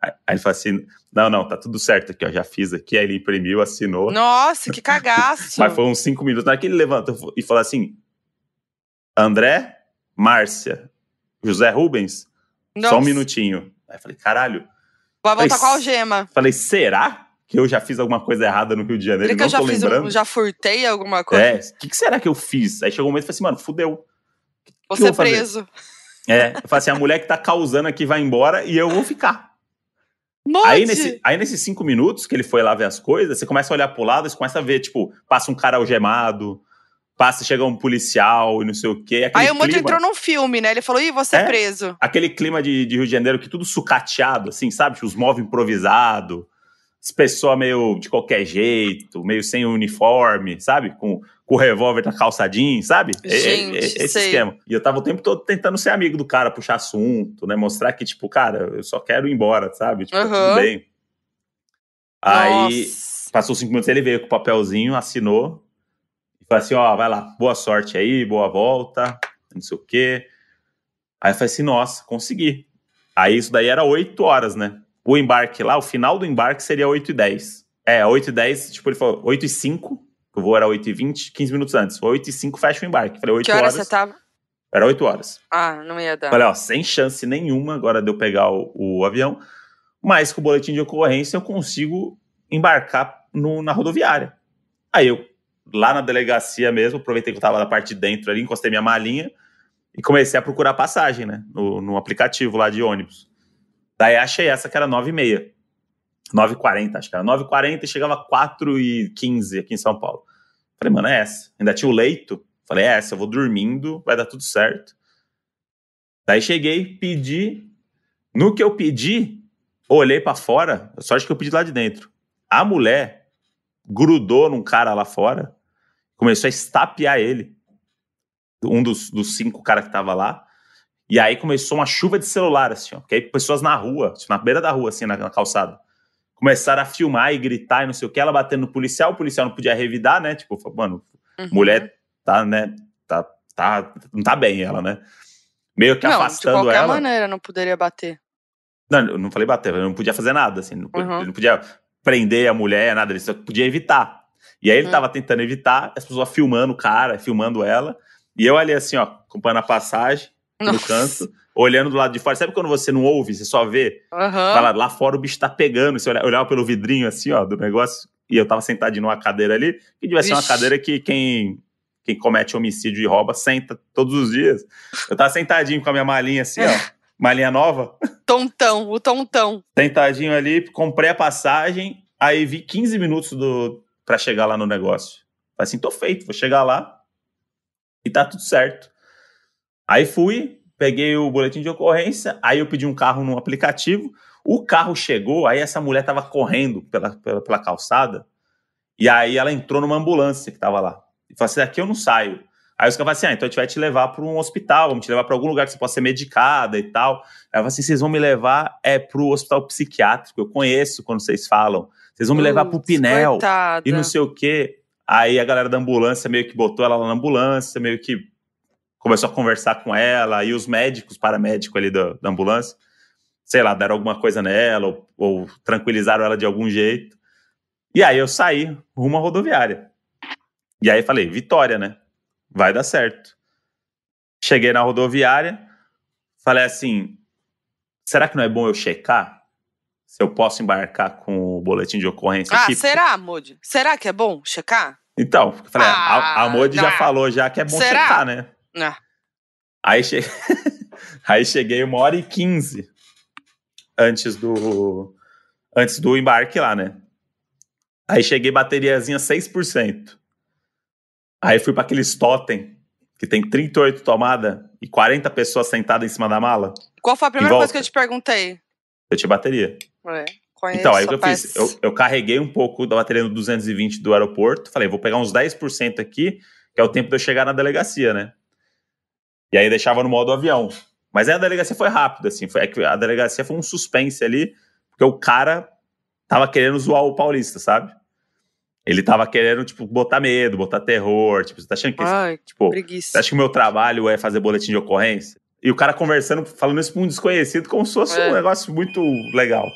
Aí, ele falou assim: não, não, tá tudo certo aqui, ó, já fiz aqui. Aí ele imprimiu, assinou. Nossa, que cagaço. [laughs] Mas foi uns cinco minutos. Na hora que ele levantou e falou assim: André, Márcia, José Rubens, Nossa. só um minutinho. Aí eu falei: caralho. Vai voltar Mas- com a algema. Falei: será que eu já fiz alguma coisa errada no Rio de Janeiro? Será que eu já fiz um, já furtei alguma coisa? É, o que, que será que eu fiz? Aí chegou um momento e falei assim: mano, fudeu. Vou que ser vou preso. É, eu falei assim: a mulher que tá causando aqui vai embora e eu vou ficar. Aí, nesse, aí, nesses cinco minutos que ele foi lá ver as coisas, você começa a olhar pro lado, você começa a ver, tipo, passa um cara algemado, passa, chega um policial e não sei o quê. Aquele Aí o clima, entrou num filme, né? Ele falou, ih, vou ser É? preso. Aquele clima de, de Rio de Janeiro que tudo sucateado, assim, sabe? Tipo, Os móveis improvisados, as pessoas meio de qualquer jeito, meio sem uniforme, sabe? Com, com o revólver na calça jeans, sabe? É- é- Gente, é esse sei. esquema. E eu tava o tempo todo tentando ser amigo do cara, puxar assunto, né? Mostrar que, tipo, cara, eu só quero ir embora, sabe? Tipo, Aham. tudo bem. Aí, Nossa. passou cinco minutos, ele veio com o papelzinho, assinou. E falou assim: ó, vai lá, boa sorte aí, boa volta, não sei o quê. Aí eu falei assim: nossa, consegui. Aí isso daí era 8 horas, né? O embarque lá, o final do embarque seria 8 e 10. É, 8 e 10, tipo, ele falou 8 e 5, que o voo era 8 e 20, 15 minutos antes. Foi 8 e 5, fecha o embarque. Falei 8 Que hora horas. você tava? Era 8 horas. Ah, não ia dar. Falei, ó, sem chance nenhuma agora de eu pegar o, o avião, mas com o boletim de ocorrência eu consigo embarcar no- na rodoviária. Aí eu, lá na delegacia mesmo, aproveitei que eu tava na parte de dentro ali, encostei minha malinha e comecei a procurar passagem, né, no, no aplicativo lá de ônibus. Daí achei essa que era 9 e meia. 9h40, acho que era 9h40 e chegava 4h15 aqui em São Paulo. Falei, mano, é essa. Ainda tinha o leito. Falei, é essa, eu vou dormindo, vai dar tudo certo. Daí cheguei, pedi. No que eu pedi, olhei pra fora, sorte que eu pedi lá de dentro. A mulher grudou num cara lá fora, começou a estapear ele. Um dos, dos cinco caras que tava lá. E aí começou uma chuva de celular, assim, ó. Porque aí pessoas na rua, tipo, na beira da rua, assim, na, na calçada. Começaram a filmar e gritar e não sei o que. Ela batendo no policial, o policial não podia revidar, né? Tipo, mano, Uhum. mulher tá, né? Tá, tá, não tá bem ela, né? Meio que Não, de afastando qualquer ela. maneira não poderia bater. Não, eu não falei bater, eu não podia fazer nada, assim. Não, Uhum. ele não podia prender a mulher, nada, ele só podia evitar. E aí ele Uhum. tava tentando evitar, as pessoas filmando o cara, filmando ela. E eu ali assim, ó, acompanhando a passagem no Nossa. canto, olhando do lado de fora. Sabe quando você não ouve, você só vê? Aham. Fala, lá fora o bicho tá pegando. Você olha- olhava pelo vidrinho assim, ó, do negócio. E eu tava sentadinho numa cadeira ali, que devia ser uma cadeira que quem, quem comete homicídio e rouba senta todos os dias. Eu tava sentadinho com a minha malinha assim, ó, [laughs] malinha nova. Tontão, o tontão. Sentadinho ali, comprei a passagem, aí vi 15 minutos do para chegar lá no negócio. Falei assim, tô feito, vou chegar lá e tá tudo certo. Aí fui, peguei o boletim de ocorrência, aí eu pedi um carro no aplicativo, o carro chegou, aí essa mulher tava correndo pela, pela, pela calçada, e aí ela entrou numa ambulância que tava lá. E falou assim, daqui eu não saio. Aí os caras falaram assim, ah, então a gente vai te levar para um hospital, vamos te levar para algum lugar que você possa ser medicada e tal. Ela falou assim, vocês vão me levar é pro hospital psiquiátrico, eu conheço quando vocês falam. Vocês vão me levar pro Putz, Pinel Coitada. e não sei o quê. Aí a galera da ambulância meio que botou ela lá na ambulância, meio que começou a conversar com ela, e os médicos, paramédicos ali da, da ambulância, sei lá, deram alguma coisa nela, ou, ou, tranquilizaram ela de algum jeito. E aí eu saí rumo à rodoviária. E aí falei, vitória, né? Vai dar certo. Cheguei na rodoviária, falei assim, será que não é bom eu checar? Se eu posso embarcar com o boletim de ocorrência Ah, aqui? será, Moody? Será que é bom checar? Então, falei, a, a Ah, Modi já falou já que é bom Será? checar, né? Ah, Aí, che... [laughs] Aí cheguei uma hora e quinze antes do antes do embarque lá, né? Aí cheguei bateriazinha 6%. Aí fui para aqueles totem que tem 38 tomadas e 40 pessoas sentadas em cima da mala. Qual foi a primeira coisa que eu te perguntei? Eu tinha bateria. É, conheço Então, aí o que eu fiz? Eu, eu carreguei um pouco da bateria no 220 do aeroporto. Falei, vou pegar uns 10% aqui, que é o tempo de eu chegar na delegacia, né? E aí deixava no modo avião. Mas aí a delegacia foi rápida, assim. Foi, é que a delegacia foi um suspense ali, porque o cara tava querendo zoar o paulista, sabe? Ele tava querendo, tipo, botar medo, botar terror. Tipo, você tá achando que. Ai, tipo, você preguiça. acha que o meu trabalho é fazer boletim de ocorrência? E o cara conversando, falando isso pra um desconhecido, como se fosse É. um negócio muito legal.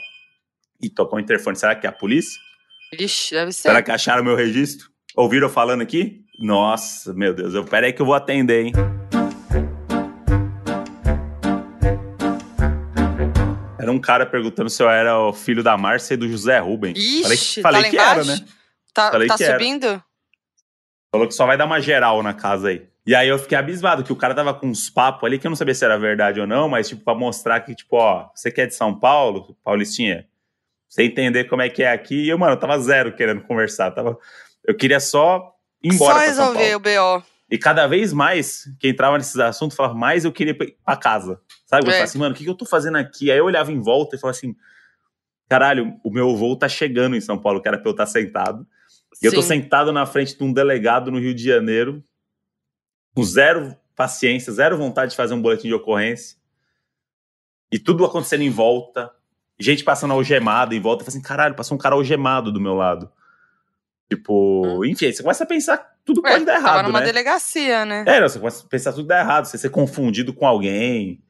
E tocou o interfone. Será que é a polícia? Ixi, deve ser. Será que acharam meu registro? Ouviram eu falando aqui? Nossa, meu Deus. Eu, peraí que eu vou atender, hein? Era um cara perguntando se eu era o filho da Márcia e do José Rubem. Ixi, falei tá lá que era, né? Tá, Falei tá que era. subindo? Falou que só vai dar uma geral na casa aí. E aí eu fiquei abismado, que o cara tava com uns papos ali que eu não sabia se era verdade ou não, mas tipo, pra mostrar que, tipo, ó, você que é de São Paulo, Paulistinha, você entender como é que é aqui. E eu, mano, eu tava zero querendo conversar. Tava, eu queria só ir embora Só resolver Paulo. o BO. E cada vez mais, que entrava nesses assuntos, falava, mais eu queria ir pra- casa. Sabe? Eu É. falava assim, mano, o que, que eu tô fazendo aqui? Aí eu olhava em volta e falava assim, caralho, o meu voo tá chegando em São Paulo, que era pra eu estar sentado. E eu tô Sim. sentado na frente de um delegado no Rio de Janeiro, com zero paciência, zero vontade de fazer um boletim de ocorrência. E tudo acontecendo em volta. Gente passando algemado em volta. Eu falei assim, caralho, passou um cara algemado do meu lado. Tipo, enfim, aí você começa a pensar tudo Hum. É, pode dar tava errado, numa né? delegacia, né? É, não, você começa a pensar tudo dá errado, você ser confundido com alguém.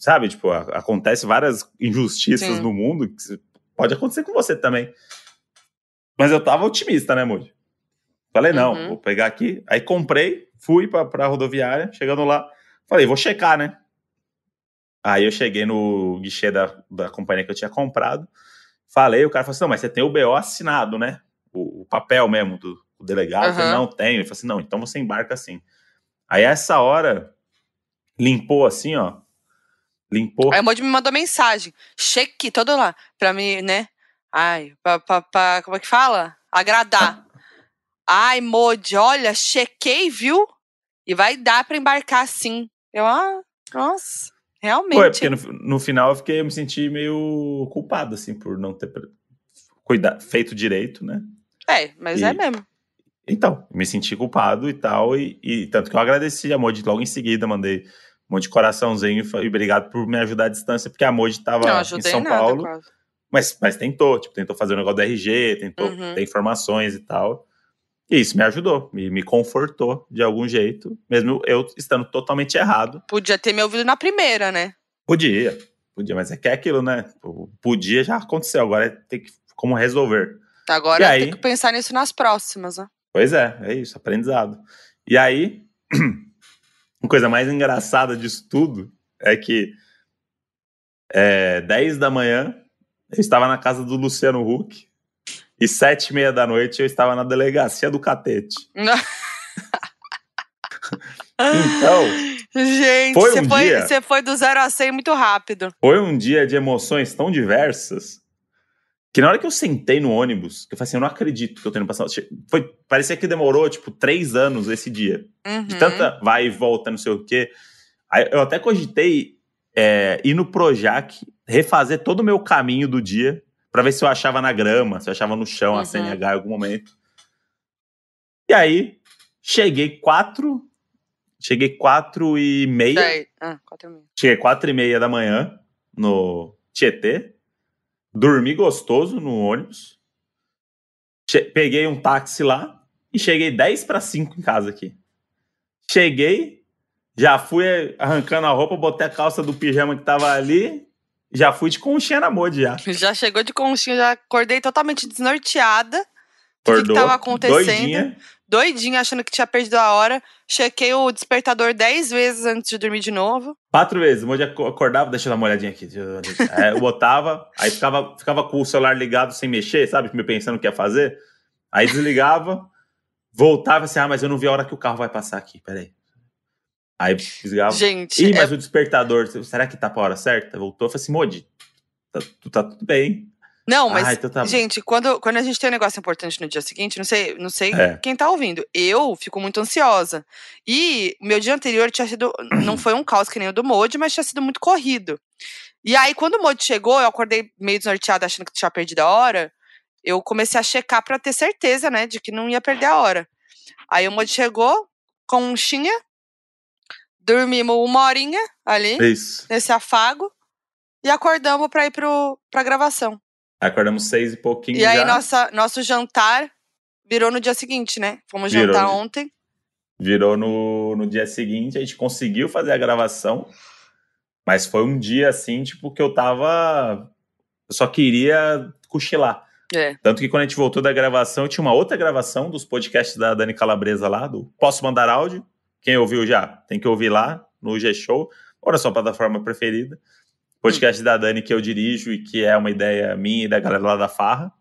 Sabe, tipo, acontece várias injustiças Sim. no mundo que pode acontecer com você também. Mas eu tava otimista, né, Moody? Falei, não, Uhum. vou pegar aqui. Aí comprei, fui pra, pra rodoviária, chegando lá, falei, vou checar, né? Aí eu cheguei no guichê da, da companhia que eu tinha comprado, falei, o cara falou assim, não, mas você tem o BO assinado, né? Papel mesmo do, do delegado. Falei, Aham. não tenho. Ele falou assim, não, então você embarca assim. Aí essa hora, limpou assim, ó, limpou. Aí o Moody me mandou mensagem. Cheque, todo lá. Pra mim, né? Ai, pra, pra, pra- como é que fala? Agradar. [laughs] Ai, Moody, olha, chequei, viu? E vai dar pra embarcar sim. Eu, ah, nossa, realmente. Foi, porque no, no final eu fiquei, eu me senti meio culpado, assim, por não ter pre- cuida, feito direito, né? É, mas é E- mesmo. Então, me senti culpado e tal, e, e tanto que eu agradeci a Modi logo em seguida, mandei um monte de coraçãozinho e obrigado por me ajudar à distância, porque a Modi estava em São nada, Paulo, quase. mas, mas tentou, tipo, tentou fazer o negócio do RG, tentou Uhum. ter informações e tal. E isso me ajudou, me, me confortou de algum jeito, mesmo eu estando totalmente errado. Podia ter me ouvido na primeira, né? Podia, podia, mas é que é aquilo, né? O Podia já aconteceu, agora é ter que como resolver. Agora E eu aí? tenho que pensar nisso nas próximas, né? Pois é, é isso, aprendizado. E aí, [clears throat] uma coisa mais engraçada disso tudo é que é, 10 da manhã eu estava na casa do Luciano Huck e sete e meia da noite eu estava na delegacia do Catete. [laughs] Então, Gente, Foi você um foi, dia. você foi do zero a 100 muito rápido. foi um dia de emoções tão diversas que na hora que eu sentei no ônibus, que eu falei assim, eu não acredito que eu tô indo passar. Foi, parecia que demorou, tipo, três anos esse dia. Uhum. de tanta vai e volta, não sei o quê. Aí eu até cogitei é, ir no Projac, refazer todo o meu caminho do dia, pra ver se eu achava na grama, se eu achava no chão a Uhum. CNH em algum momento. E aí, cheguei quatro. Cheguei quatro e meia. Ah, quatro mil. Cheguei quatro e meia da manhã no Tietê. Dormi gostoso no ônibus. Peguei um táxi lá e cheguei 10 para 5 em casa aqui. Cheguei, já fui arrancando a roupa, botei a calça do pijama que tava ali, já fui de conchinha na mode já. Já chegou de conchinha, já acordei totalmente desnorteada. O que, que Acordou, tava acontecendo? doidinha. Doidinha, achando que tinha perdido a hora. Chequei o despertador 10 vezes antes de dormir de novo. Quatro vezes. Aco- acordava, deixa eu dar uma olhadinha aqui. deixa eu botava, aí ficava, ficava com o celular ligado sem mexer, sabe? Me pensando o que ia fazer. Aí desligava, voltava assim, ah, mas eu não vi a hora que o carro vai passar aqui, peraí. Aí desligava. Gente, Ih, é- mas o despertador, será que tá pra hora certa? Voltou, eu falei assim, Moji, tá, tu- tá tudo bem. Não, mas ah, então tá. Gente, quando, quando a gente tem um negócio importante no dia seguinte, não sei, não sei É. quem tá ouvindo. Eu fico muito ansiosa. E meu dia anterior tinha sido. [clears throat] Não foi um caos que nem o do Modi, mas tinha sido muito corrido. E aí, quando o Modi chegou, eu acordei meio desnorteada, achando que tinha perdido a hora. Eu comecei a checar pra ter certeza, né, de que não ia perder a hora. Aí o Modi chegou, conchinha, dormimos uma horinha ali, Isso. nesse afago, e acordamos pra ir pro, pra gravação. Acordamos seis e pouquinho E aí, já. nossa, nosso jantar virou no dia seguinte, né? Fomos Virou. jantar ontem. Virou no, no dia seguinte, a gente conseguiu fazer a gravação, mas foi um dia assim, tipo, que eu tava. Eu só queria cochilar. É. Tanto que quando a gente voltou da gravação, tinha uma outra gravação dos podcasts da Dani Calabresa lá, do Posso Mandar Áudio. Quem ouviu já, tem que ouvir lá no G-Show, ou na sua plataforma preferida. Podcast da Dani que eu dirijo e que é uma ideia minha e da galera lá da Farra.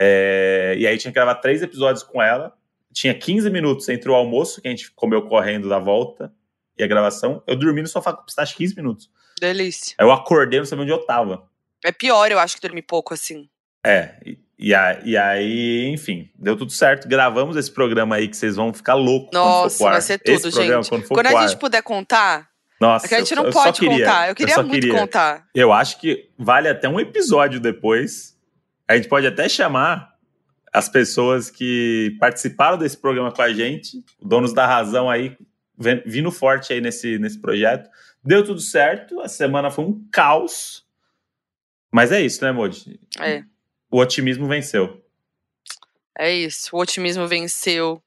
É, e aí tinha que gravar três episódios com ela. Tinha 15 minutos entre o almoço, que a gente comeu correndo da volta, e a gravação. Eu dormi no sofá com pistache 15 minutos. Delícia. Aí eu acordei, não sabia onde eu tava. É pior, eu acho, que dormir pouco assim. É, e, e a- e aí, enfim, deu tudo certo. Gravamos esse programa aí que vocês vão ficar loucos. quando Nossa, vai ser tudo, esse programa, gente. Quando, for Quando pro a gente puder contar, Nossa, é que a gente eu- não eu só pode queria, contar. Eu queria só muito queria. contar. Eu acho que vale até um episódio depois. A gente pode até chamar as pessoas que participaram desse programa com a gente, donos da razão aí, vindo forte aí nesse, nesse projeto. Deu tudo certo, a semana foi um caos. Mas é isso, né, Modi? É, O otimismo venceu. é isso. O otimismo venceu.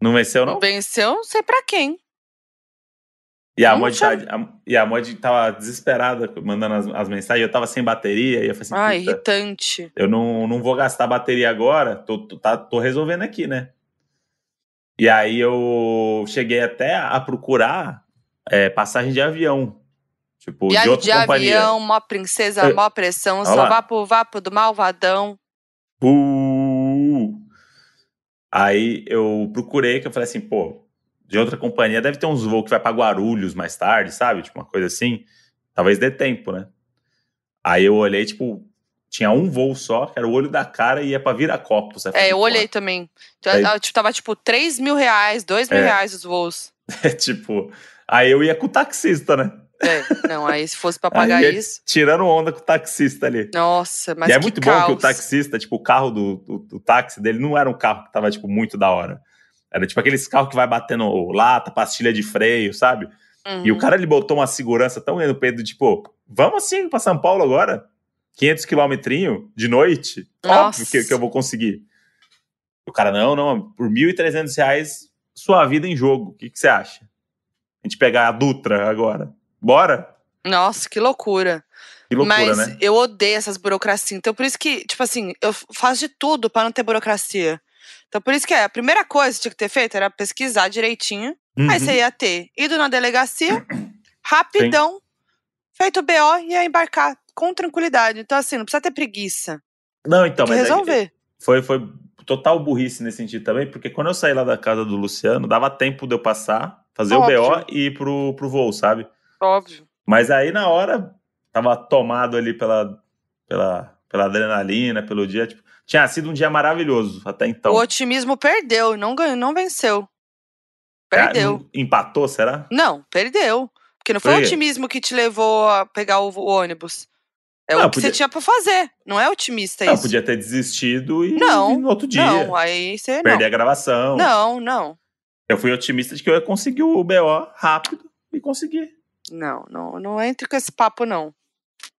Não venceu, não? Venceu, não sei pra quem. E a Mod, tá- a- e a Mod tava desesperada mandando as, as mensagens. Eu tava sem bateria e eu falei assim: Ah, "Puta, irritante. eu não, não vou gastar bateria agora, tô, tô, tá- tô resolvendo aqui, né? E aí eu cheguei até a procurar é, passagem de avião. Tipo, de Viagem outra de companhia. avião, mó princesa, Eu- mó pressão, Olha só lá. vapo, vapo do malvadão. Uh! Aí eu procurei, que eu falei assim, pô, de outra companhia deve ter uns voos que vai pra Guarulhos mais tarde, sabe? Tipo, uma coisa assim. Talvez dê tempo, né? Aí eu olhei, tipo, tinha um voo só, que era o olho da cara e ia pra Viracopos. Aí É, eu olhei também. Aí- Ah, tipo, Tava tipo 3 mil reais, 2 mil É. reais os voos. [laughs] tipo, aí eu ia com o taxista, né? É, não, aí se fosse pra [laughs] pagar Aí, isso. Tirando onda com o taxista ali. Nossa, mas e é muito caos. bom que o taxista, tipo, o carro do, do, do táxi dele não era um carro que tava, tipo, muito da hora. Era tipo aqueles carros que vai batendo lata, pastilha de freio, sabe? Uhum. E o cara, ele botou uma segurança tão grande no peito, tipo, vamos assim pra São Paulo agora? 500 quilometrinho de noite? Nossa. Óbvio que, que eu vou conseguir. O cara, não, não, por 1.300 reais, sua vida em jogo. O que, que você acha? A gente pegar a Dutra agora. Bora? Nossa, que loucura. Que loucura, Mas né? eu odeio essas burocracias. Então, por isso que, tipo assim, eu faço de tudo pra não ter burocracia. Então, por isso que é, a primeira coisa que tinha que ter feito era pesquisar direitinho. Aí Uhum. você ia ter ido na delegacia, [clears throat] rapidão, feito o BO e ia embarcar com tranquilidade. Então, assim, não precisa ter preguiça. Não, então, Tem que mas é- resolver. foi, foi total burrice nesse sentido também, porque quando eu saí lá da casa do Luciano, dava tempo de eu passar, fazer Óbvio. o BO e ir pro, pro voo, sabe? Óbvio. Mas aí na hora, tava tomado ali pela, pela, pela adrenalina, pelo dia. Tipo, tinha sido um dia maravilhoso até então. O otimismo perdeu, não ganhou, não venceu. Perdeu. não- empatou, será? Não, perdeu. Porque não foi o otimismo que te levou a pegar o, o ônibus. É Não, o que podia- você tinha pra fazer. Não é otimista Não, isso. podia ter desistido e Não, no outro dia. Não, aí você não. perder a gravação. Não, não. Eu fui otimista de que eu ia conseguir o BO rápido e consegui. Não, não, não entre com esse papo, não.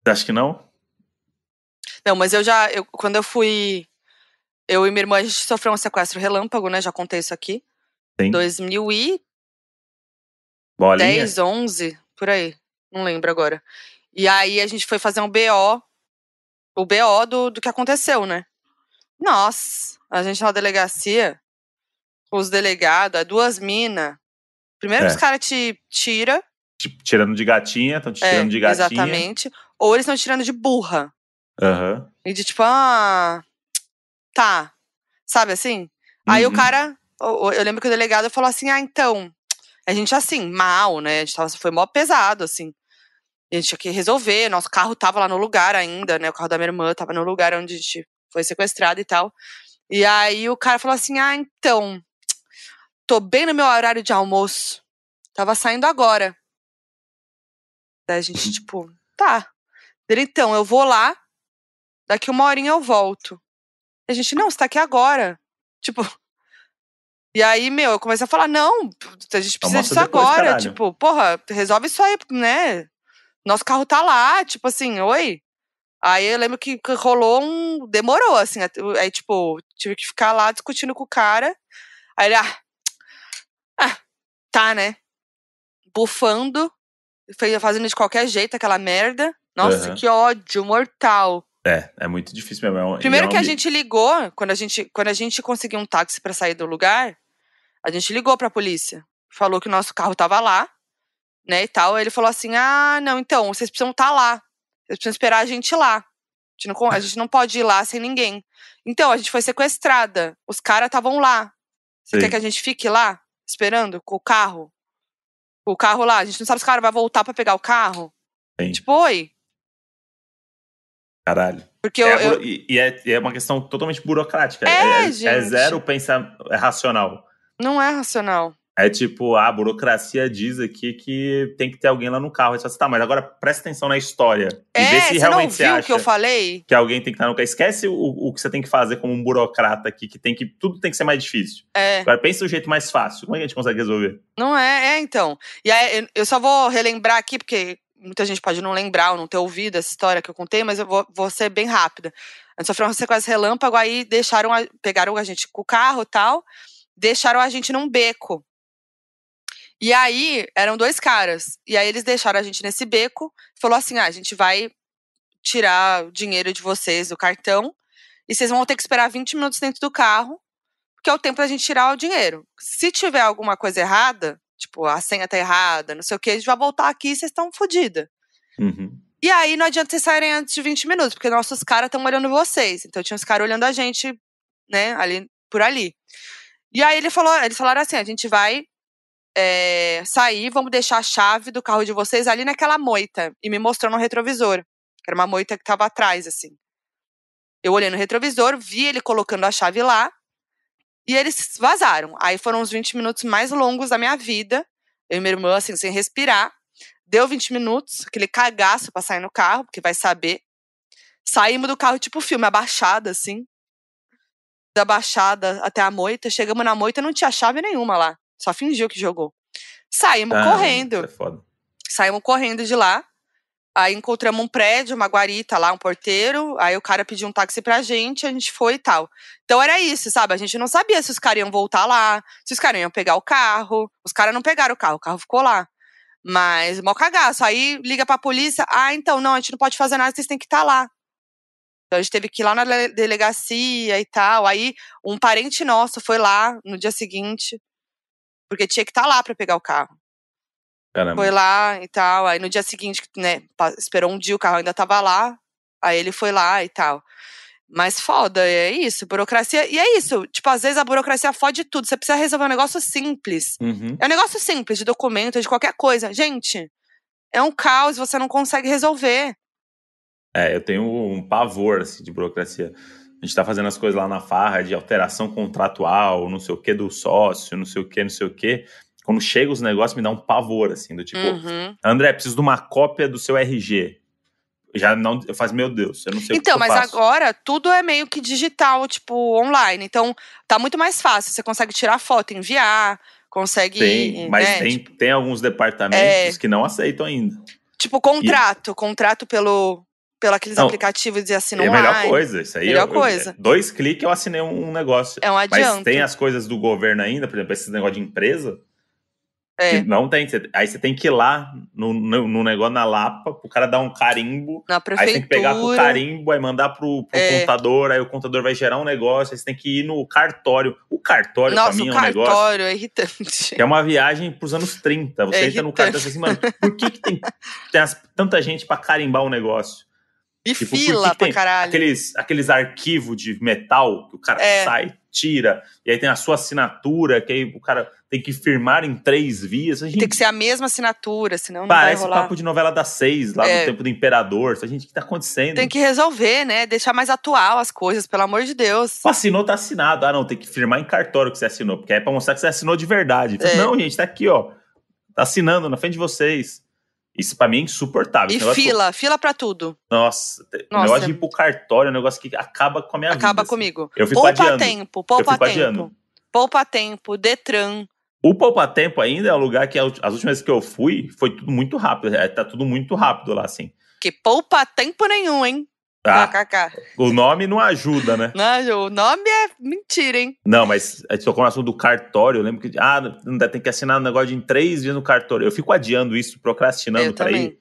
Você acha que não? Não, mas eu já, eu, quando eu fui eu e minha irmã, a gente sofreu um sequestro relâmpago, né? Já contei isso aqui. Sim. 2010, Bolinha. 11, por aí. Não lembro agora. E aí a gente foi fazer um BO, o BO do, do que aconteceu, né? Nossa, a gente na delegacia, com os delegados, é duas minas. Primeiro É. os caras te tira, Tipo, tirando de gatinha, estão te é, tirando de gatinha. exatamente. Ou eles estão tirando de burra. Aham. E de tipo, ah, tá. Sabe assim? Aí o Uhum. cara, eu lembro que o delegado falou assim: ah, então. A gente assim, mal, né? A gente tava, foi mó pesado, assim. A gente tinha que resolver. Nosso carro tava lá no lugar ainda, né? O carro da minha irmã tava no lugar onde a gente foi sequestrado e tal. E aí o cara falou assim: ah, então. Tô bem no meu horário de almoço. Tava saindo agora. Daí a gente, tipo, tá. Ele, então, eu vou lá. Daqui uma horinha eu volto. E a gente, não, você tá aqui agora. Tipo. E aí, meu, eu comecei a falar, não, a gente precisa disso depois, agora. caralho. Tipo, porra, resolve isso aí, né? Nosso carro tá lá, tipo assim, oi. Aí eu lembro que rolou um. Demorou, assim. Aí, tipo, tive que ficar lá discutindo com o cara. Aí ele, ah, ah tá, né? Bufando, fazendo de qualquer jeito aquela merda. Nossa, Aham. que ódio mortal. É, é muito difícil mesmo. é um- Primeiro é um que a gente ligou, quando a gente, quando a gente conseguiu um táxi pra sair do lugar, a gente ligou pra polícia. Falou que o nosso carro tava lá, né, e tal. Ele falou assim: ah, não, então, vocês precisam estar lá. Vocês precisam esperar a gente lá. A gente não, a gente não pode ir lá sem ninguém. Então, a gente foi sequestrada. Os caras estavam lá. Você Sim. quer que a gente fique lá, esperando, com o carro? Com o carro lá. A gente não sabe se o cara vai voltar pra pegar o carro. Sim. Tipo, oi. Caralho. Porque É, eu, e, e é, e é uma questão totalmente burocrática. É, é, gente. zero pensar é racional. Não é racional. É tipo, a burocracia diz aqui que tem que ter alguém lá no carro. Você fala assim, tá, mas agora presta atenção na história. E É, vê se você não realmente você ouviu o que eu falei? que alguém tem que estar no carro. Esquece o, o que você tem que fazer como um burocrata aqui, que tem que. Tudo tem que ser mais difícil. É. Agora pensa o jeito mais fácil. Como é que a gente consegue resolver? Não é, é então. E aí, eu só vou relembrar aqui, porque muita gente pode não lembrar ou não ter ouvido essa história que eu contei, mas eu vou, vou ser bem rápida. A gente sofreu um sequestro relâmpago, aí deixaram, a- pegaram a gente com o carro e tal, deixaram a gente num beco. E aí, eram dois caras. E aí eles deixaram a gente nesse beco, falou assim: ah, a gente vai tirar o dinheiro de vocês do cartão, e vocês vão ter que esperar 20 minutos dentro do carro, porque é o tempo da gente tirar o dinheiro. Se tiver alguma coisa errada, tipo, a senha tá errada, não sei o que, a gente vai voltar aqui e vocês estão fodidas. Uhum. E aí não adianta vocês saírem antes de 20 minutos, porque nossos caras estão olhando vocês. Então tinha os caras olhando a gente, né, ali por ali. E aí ele falou, eles falaram assim: a gente vai é, sair, vamos deixar a chave do carro de vocês ali naquela moita. E me mostrou no retrovisor. Que era uma moita que tava atrás, assim. Eu olhei no retrovisor, vi ele colocando a chave lá. E eles vazaram. Aí foram os 20 minutos mais longos da minha vida. Eu e minha irmã, assim, sem respirar. Deu 20 minutos, aquele cagaço pra sair no carro, porque vai saber. Saímos do carro, tipo filme, abaixada, assim. Da baixada até a moita. Chegamos na moita, não tinha chave nenhuma lá. Só fingiu que jogou. Saímos Caramba, correndo. É foda. Saímos correndo de lá. Aí encontramos um prédio, uma guarita lá, um porteiro. Aí o cara pediu um táxi pra gente, a gente foi e tal. Então era isso, sabe? A gente não sabia se os caras iam voltar lá, se os caras iam pegar o carro. Os caras não pegaram o carro, o carro ficou lá. Mas, mó cagaço. Aí liga pra polícia. Ah, então, não, a gente não pode fazer nada, vocês têm que estar lá. Então a gente teve que ir lá na dele- delegacia e tal. Aí um parente nosso foi lá no dia seguinte, porque tinha que estar lá pra pegar o carro. Caramba. Foi lá e tal. Aí no dia seguinte, né, esperou um dia, o carro ainda tava lá. Aí ele foi lá e tal. Mas foda, é isso, burocracia. E é isso, tipo, às vezes a burocracia fode tudo. Você precisa resolver um negócio simples. Uhum. É um negócio simples, de documento, de qualquer coisa. Gente, é um caos, você não consegue resolver. É, eu tenho um pavor assim, de burocracia. A gente tá fazendo as coisas lá na farra de alteração contratual, não sei o que do sócio, não sei o que, não sei o que. Quando chega os negócios, me dá um pavor, assim, do tipo, Uhum. André, preciso de uma cópia do seu RG. Já não, eu faço, meu Deus, eu não sei Então, o que eu mas agora tudo é meio que digital, tipo, online. Então, tá muito mais fácil. Você consegue tirar foto, enviar, consegue. Tem, mas né, tem, tem alguns departamentos É. que não aceitam ainda. Tipo, contrato. Contrato pelo, pelo aqueles Não, aplicativos de assino É a melhor coisa, isso aí. Melhor eu- eu- coisa. dois cliques eu assinei um, negócio. É um Mas adianto. tem as coisas do governo ainda, por exemplo, esses negócio de empresa, É, não tem. Aí você tem que ir lá no, no, no negócio na Lapa, pro cara dar um carimbo. na Aí prefeitura. você tem que pegar pro carimbo, aí mandar pro, pro É. contador, aí o contador vai gerar um negócio, aí você tem que ir no cartório. O cartório, Nossa, pra mim, o é um negócio. cartório é irritante. É uma viagem pros anos 30. Você É entra no cartório e fala assim, mano, por que, que tem, tem as- tanta gente pra carimbar um negócio? E Tipo, fila pra caralho. Aqueles, aqueles arquivos de metal que o cara É. sai, tira, e aí tem a sua assinatura, que aí o cara tem que firmar em três vias. A gente, Tem que ser a mesma assinatura, senão não vai parece rolar. papo de novela das seis, lá É. do tempo do imperador. A gente, o que tá acontecendo? Tem que resolver, né? Deixar mais atual as coisas, pelo amor de Deus. Assinou, tá assinado. Ah, não, tem que firmar em cartório que você assinou, porque é pra mostrar que você assinou de verdade. É. Não, gente, tá aqui, ó. Tá assinando na frente de vocês. Isso pra mim é insuportável. E fila, fila pra tudo. Nossa, o Nossa. negócio de ir pro cartório é um negócio que acaba com a minha vida. Acaba assim. comigo. Eu fico Poupa adiando. tempo, Eu poupa tempo. adiando. Poupa tempo, Detran. O Poupa Tempo ainda é um lugar que as últimas vezes que eu fui, foi tudo muito rápido. É, tá tudo muito rápido lá, assim. Que poupa tempo nenhum, hein? Ah, KKK. o nome não ajuda, né? [laughs] Não, o nome é mentira, hein? Não, mas a gente tocou no assunto do cartório. Eu lembro que, ah, não tem que assinar um negócio de em três dias no cartório. Eu fico adiando isso, procrastinando Eu pra também. ir.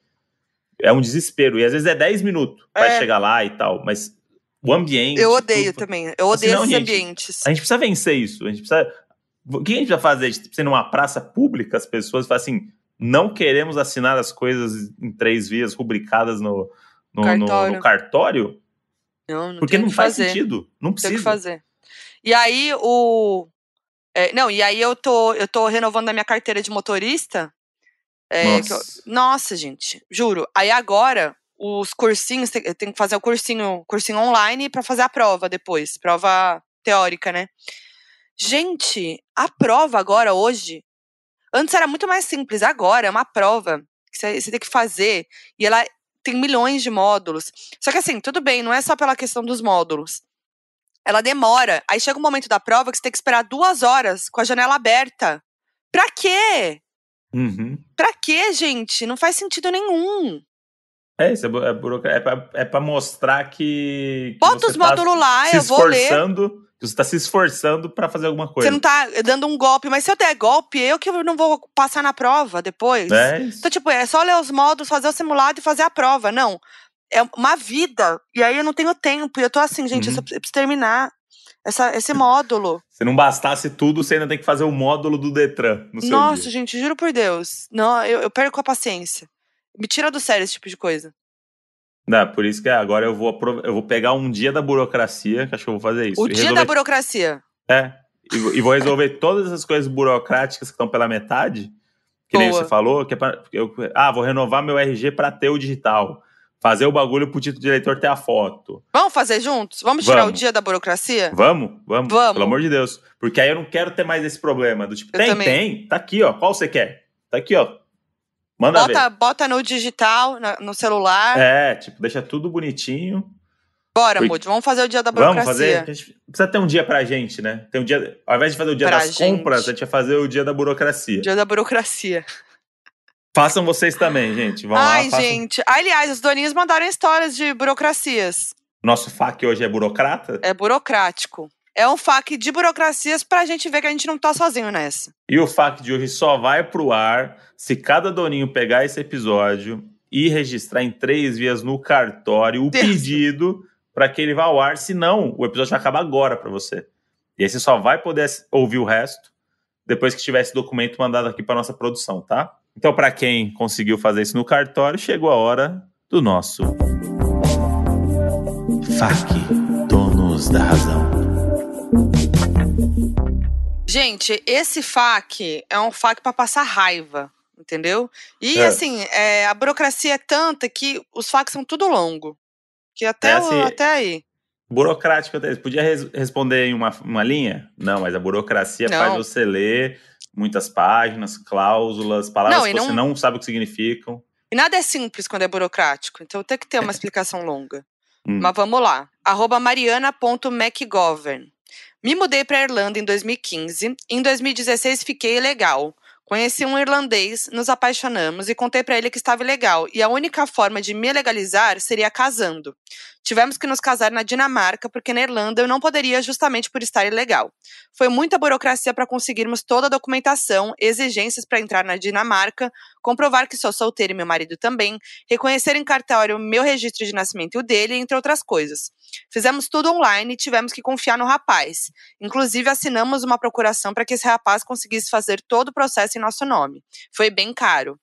É um desespero. E às vezes é 10 minutos pra É. chegar lá e tal. Mas o ambiente. Eu odeio tudo- também. Eu odeio Assim, não, esses gente, ambientes. A gente precisa vencer isso. A gente precisa. O que a gente vai fazer? A gente precisa ir numa praça pública, as pessoas falam assim: não queremos assinar as coisas em três vias rubricadas no, no, no- Cartório. no cartório, Não, não porque tem não faz fazer. sentido. Não Tem precisa. que fazer. E aí o. é, não, e aí eu tô, eu tô renovando a minha carteira de motorista. é, que eu- Nossa. nossa, gente, juro. Aí agora, os cursinhos, tem- eu tenho que fazer o cursinho, cursinho online pra fazer a prova depois. Prova teórica, né? Gente, a prova agora, hoje. Antes era muito mais simples, agora é uma prova que você tem que fazer. E ela tem milhões de módulos. Só que assim, tudo bem, não é só pela questão dos módulos. Ela demora. Aí chega o momento da prova que você tem que esperar duas horas com a janela aberta. Pra quê? Uhum. Pra quê, gente? Não faz sentido nenhum. É isso, é, é, é, pra, é pra mostrar que. que Bota os tá módulos lá, eu vou ler. Que Você tá se esforçando pra fazer alguma coisa. Você não tá dando um golpe, mas se eu der golpe, eu que não vou passar na prova depois. É isso. Então, tipo, é só ler os módulos, fazer o simulado e fazer a prova. Não. É uma vida. E aí eu não tenho tempo. E eu tô assim, gente, eu Uhum. só preciso terminar essa, esse módulo. Se não bastasse tudo, você ainda tem que fazer o módulo do Detran no seu Nossa, dia. gente, juro por Deus. Não, eu, eu perco a paciência. Me tira do sério esse tipo de coisa. Não, por isso que agora eu vou, eu vou pegar um dia da burocracia, que acho que eu vou fazer isso. o dia da resolver- burocracia. É. E, vou- e vou resolver todas essas coisas burocráticas que estão pela metade. Que nem Boa. você falou, que é pra, eu, ah, vou renovar meu RG para ter o digital. Fazer o bagulho pro título de eleitor ter a foto. Vamos fazer juntos? Vamos tirar o Vamos. dia da burocracia? Vamos, vamos, Vamos. Pelo amor de Deus. Porque aí eu não quero ter mais esse problema. Do tipo, Eu tem, também. tem. Tá aqui, ó. Qual você quer? Tá aqui, ó. Manda Bota, bota no digital, no celular. ver. É, tipo, deixa tudo bonitinho. Bora, Porque- Moody, vamos fazer o dia da Vamos burocracia. fazer. A gente precisa ter um dia pra gente, né? Tem um dia. Ao invés de fazer o dia Pra das gente. compras, a gente vai fazer o dia da burocracia. Dia da burocracia. Façam vocês também, gente. Vão Ai, lá, façam. gente. Aliás, os doninhos mandaram histórias de burocracias. Nosso FAQ hoje é burocrata. É burocrático. É um FAQ de burocracias pra gente ver que a gente não tá sozinho nessa. E o FAQ de hoje só vai pro ar se cada doninho pegar esse episódio e registrar em três vias no cartório o Deus. pedido para que ele vá ao ar. Senão, o episódio vai acabar agora para você. E aí você só vai poder ouvir o resto depois que tiver esse documento mandado aqui para nossa produção, tá? Então, para quem conseguiu fazer isso no cartório, chegou a hora do nosso FAQ, donos da razão. Gente, esse FAQ é um FAQ pra passar raiva, entendeu? E É. assim, é, a burocracia é tanta que os FAQs são tudo longo. Que até, É, o- assim, até aí. Burocrático, até. Podia res- responder em uma, uma linha? Não, mas a burocracia Não. faz você ler muitas páginas, cláusulas, palavras Não, que você não- não sabe o que significam. E nada é simples quando é burocrático, então tem que ter uma explicação longa. Hum. Mas vamos lá. Arroba mariana.mcgovern. Me mudei para Irlanda em 2015. Em 2016 fiquei legal. Conheci um irlandês, nos apaixonamos e contei para ele que estava ilegal e a única forma de me legalizar seria casando. Tivemos que nos casar na Dinamarca porque na Irlanda eu não poderia justamente por estar ilegal. Foi muita burocracia para conseguirmos toda a documentação, exigências para entrar na Dinamarca, comprovar que sou solteira e meu marido também, reconhecer em cartório meu registro de nascimento e o dele, entre outras coisas. Fizemos tudo online e tivemos que confiar no rapaz. Inclusive assinamos uma procuração para que esse rapaz conseguisse fazer todo o processo em nosso nome. Foi bem caro.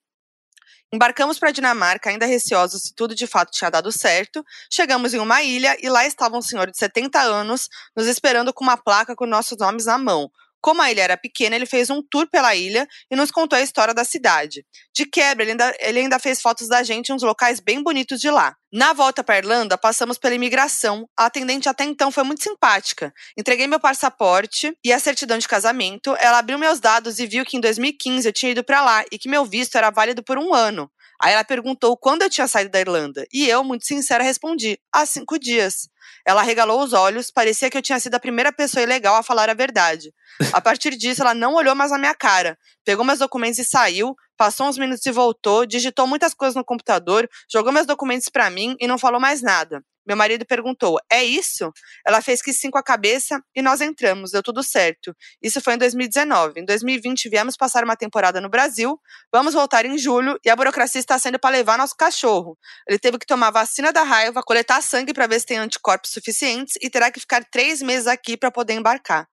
Embarcamos para a Dinamarca, ainda receosos se tudo de fato tinha dado certo. Chegamos em uma ilha e lá estava um senhor de 70 anos nos esperando com uma placa com nossos nomes na mão. Como a ilha era pequena, ele fez um tour pela ilha e nos contou a história da cidade. De quebra, ele ainda, ele ainda fez fotos da gente em uns locais bem bonitos de lá. Na volta para Irlanda, passamos pela imigração. A atendente até então foi muito simpática. Entreguei meu passaporte e a certidão de casamento. Ela abriu meus dados e viu que em 2015 eu tinha ido para lá e que meu visto era válido por um ano. Aí ela perguntou quando eu tinha saído da Irlanda. E eu, muito sincera, respondi: há cinco dias. Ela regalou os olhos, parecia que eu tinha sido a primeira pessoa ilegal a falar a verdade. A partir disso, ela não olhou mais na minha cara. Pegou meus documentos e saiu, passou uns minutos e voltou, digitou muitas coisas no computador, jogou meus documentos para mim e não falou mais nada. Meu marido perguntou: É isso? Ela fez que sim com a cabeça e nós entramos, deu tudo certo. Isso foi em 2019. Em 2020 viemos passar uma temporada no Brasil, vamos voltar em julho e a burocracia está sendo para levar nosso cachorro. Ele teve que tomar vacina da raiva, coletar sangue para ver se tem anticorpos suficientes e terá que ficar três meses aqui para poder embarcar.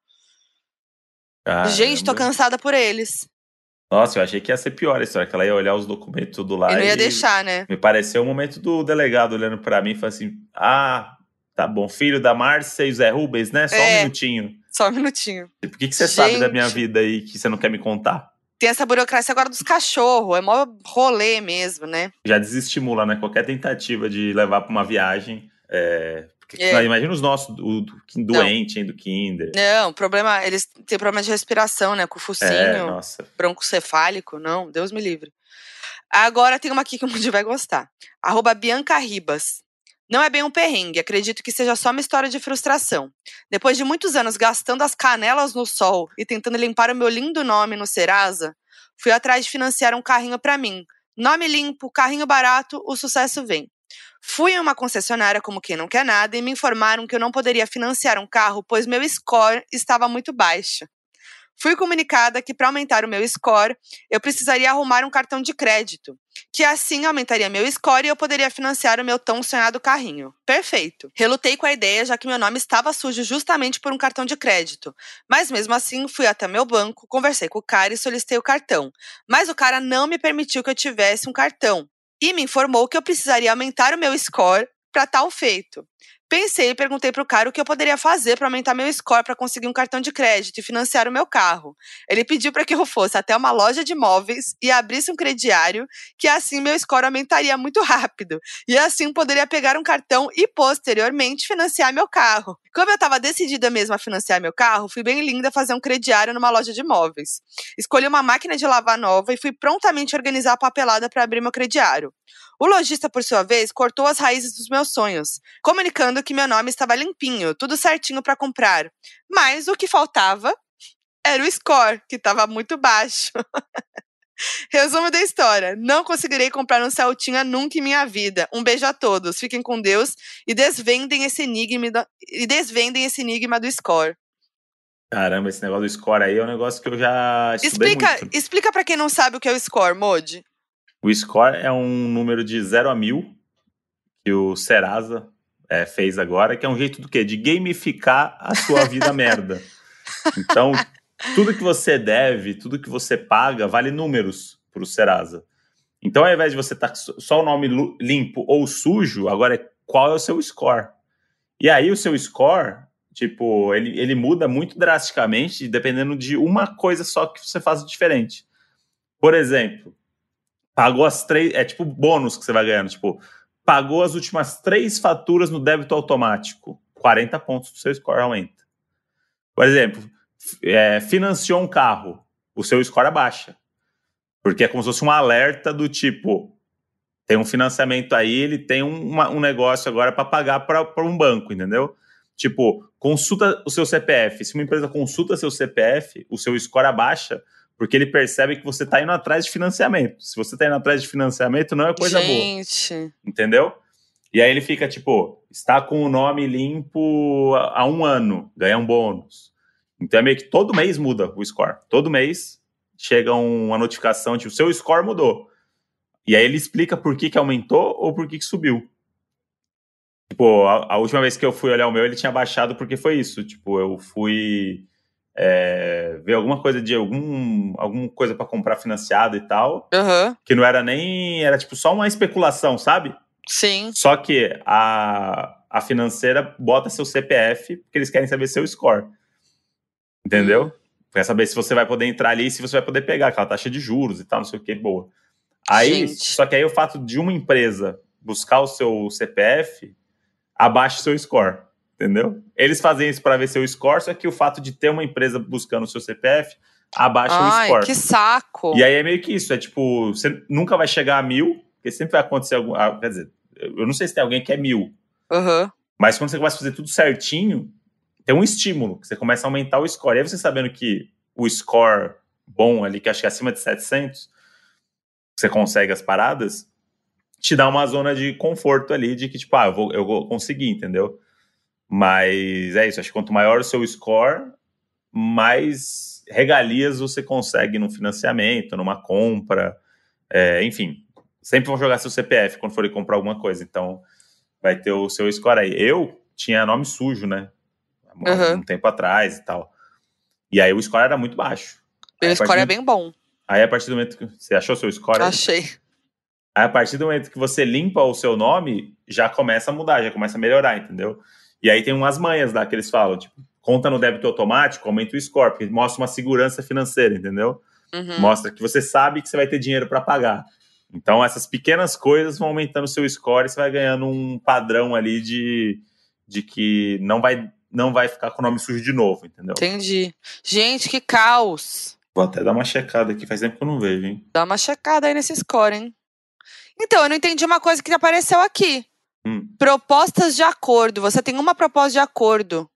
Caramba. Gente, tô cansada por eles. Nossa, eu achei que ia ser pior a história, que ela ia olhar os documentos tudo lá. E não ia e deixar, né? Me pareceu o momento do delegado olhando para mim e falando assim: ah, tá bom, filho da Márcia e Zé Rubens, né? Só é, um minutinho. Só um minutinho. Por que, que você Gente, sabe da minha vida aí que você não quer me contar? Tem essa burocracia agora dos cachorros, é mó rolê mesmo, né? Já desestimula, né? Qualquer tentativa de levar para uma viagem. É, porque, é. Imagina os nossos, o, o doente, hein, do Kinder. Não, problema, eles têm problema de respiração, né? Com o focinho, é, nossa. broncocefálico, não, Deus me livre. Agora tem uma aqui que o mundo [laughs] vai gostar. Arroba Bianca Ribas. Não é bem um perrengue, acredito que seja só uma história de frustração. Depois de muitos anos gastando as canelas no sol e tentando limpar o meu lindo nome no Serasa, fui atrás de financiar um carrinho para mim. Nome limpo, carrinho barato, o sucesso vem. Fui em uma concessionária como quem não quer nada e me informaram que eu não poderia financiar um carro, pois meu score estava muito baixo. Fui comunicada que para aumentar o meu score, eu precisaria arrumar um cartão de crédito, que assim aumentaria meu score e eu poderia financiar o meu tão sonhado carrinho. Perfeito. Relutei com a ideia, já que meu nome estava sujo justamente por um cartão de crédito. Mas mesmo assim, fui até meu banco, conversei com o cara e solicitei o cartão. Mas o cara não me permitiu que eu tivesse um cartão e me informou que eu precisaria aumentar o meu score para tal feito. Pensei e perguntei para o cara o que eu poderia fazer para aumentar meu score para conseguir um cartão de crédito e financiar o meu carro. Ele pediu para que eu fosse até uma loja de imóveis e abrisse um crediário, que assim meu score aumentaria muito [laughs] rápido. E assim poderia pegar um cartão e posteriormente financiar meu carro. Como eu estava decidida mesmo a financiar meu carro, fui bem linda fazer um crediário numa loja de imóveis. Escolhi uma máquina de lavar nova e fui prontamente organizar a papelada para abrir meu crediário. O lojista, por sua vez, cortou as raízes dos meus sonhos, comunicando que meu nome estava limpinho, tudo certinho para comprar. Mas o que faltava era o score, que estava muito baixo. [laughs] Resumo da história: não conseguirei comprar um Celtinha nunca em minha vida. Um beijo a todos, fiquem com Deus e desvendem esse enigma, do, e desvendem esse enigma do score. Caramba, esse negócio do score aí é um negócio que eu já estudei explica, muito. Explica para quem não sabe o que é o score, Modi. O score é um número de 0 a 1000 que o Serasa é, fez agora, que é um jeito do quê? De gamificar a sua vida [laughs] merda. Então, tudo que você deve, tudo que você paga, vale números para o Serasa. Então, ao invés de você estar tá só o nome limpo ou sujo, agora é qual é o seu score. E aí, o seu score, tipo, ele, ele muda muito drasticamente dependendo de uma coisa só que você faz diferente. Por exemplo, pagou as três. É tipo bônus que você vai ganhando. Tipo, pagou as últimas três faturas no débito automático. 40 pontos do seu score aumenta. Por exemplo, é, financiou um carro, o seu score abaixa. Porque é como se fosse um alerta do tipo: tem um financiamento aí, ele tem uma, um negócio agora para pagar para um banco, entendeu? Tipo, consulta o seu CPF. Se uma empresa consulta seu CPF, o seu score abaixa, porque ele percebe que você está indo atrás de financiamento. Se você está indo atrás de financiamento, não é coisa Gente. boa. Entendeu? E aí ele fica tipo, está com o nome limpo há um ano, ganha um bônus. Então é meio que todo mês muda o score. Todo mês chega uma notificação, tipo, seu score mudou. E aí ele explica por que, que aumentou ou por que, que subiu. Tipo, a, a última vez que eu fui olhar o meu, ele tinha baixado porque foi isso. Tipo, eu fui é, ver alguma coisa de algum alguma coisa para comprar financiado e tal, Aham. que não era nem era tipo só uma especulação, sabe? Sim. Só que a, a financeira bota seu CPF porque eles querem saber seu score. Entendeu? Quer saber se você vai poder entrar ali e se você vai poder pegar aquela taxa de juros e tal, não sei o que, boa. Aí, Gente. só que aí o fato de uma empresa buscar o seu CPF abaixa o seu score, entendeu? Eles fazem isso para ver seu score, só que o fato de ter uma empresa buscando o seu CPF abaixa o Ai, score. que saco. E aí é meio que isso, é tipo, você nunca vai chegar a mil, porque sempre vai acontecer algum. ah, Quer dizer, eu não sei se tem alguém que é mil, Aham. mas quando você começa a fazer tudo certinho, tem um estímulo, que você começa a aumentar o score. E aí você sabendo que o score bom ali, que acho que é acima de 700, você consegue as paradas, te dá uma zona de conforto ali, de que tipo, ah, eu vou, eu vou conseguir, entendeu? Mas é isso, acho que quanto maior o seu score, mais regalias você consegue no financiamento, numa compra, é, enfim. Sempre vão jogar seu CPF quando forem comprar alguma coisa, então vai ter o seu score aí. Eu tinha nome sujo, né? Uhum. Um tempo atrás e tal. E aí o score era muito baixo. Meu Aí, score é do- bem bom. Aí a partir do momento que você achou seu score, aí Achei. a partir do momento que você limpa o seu nome, já começa a mudar, já começa a melhorar, entendeu? E aí tem umas manhas lá que eles falam, tipo, conta no débito automático, aumenta o score, porque mostra uma segurança financeira, entendeu? Uhum. Mostra que você sabe que você vai ter dinheiro para pagar. Então essas pequenas coisas vão aumentando o seu score e você vai ganhando um padrão ali de, de que não vai, não vai ficar com o nome sujo de novo, entendeu? Entendi. Gente, que caos. Vou até dar uma checada aqui, faz tempo que eu não vejo, hein? Dá uma checada aí nesse score, hein? Então, eu não entendi uma coisa que apareceu aqui. Hum. Propostas de acordo. Você tem uma proposta de acordo.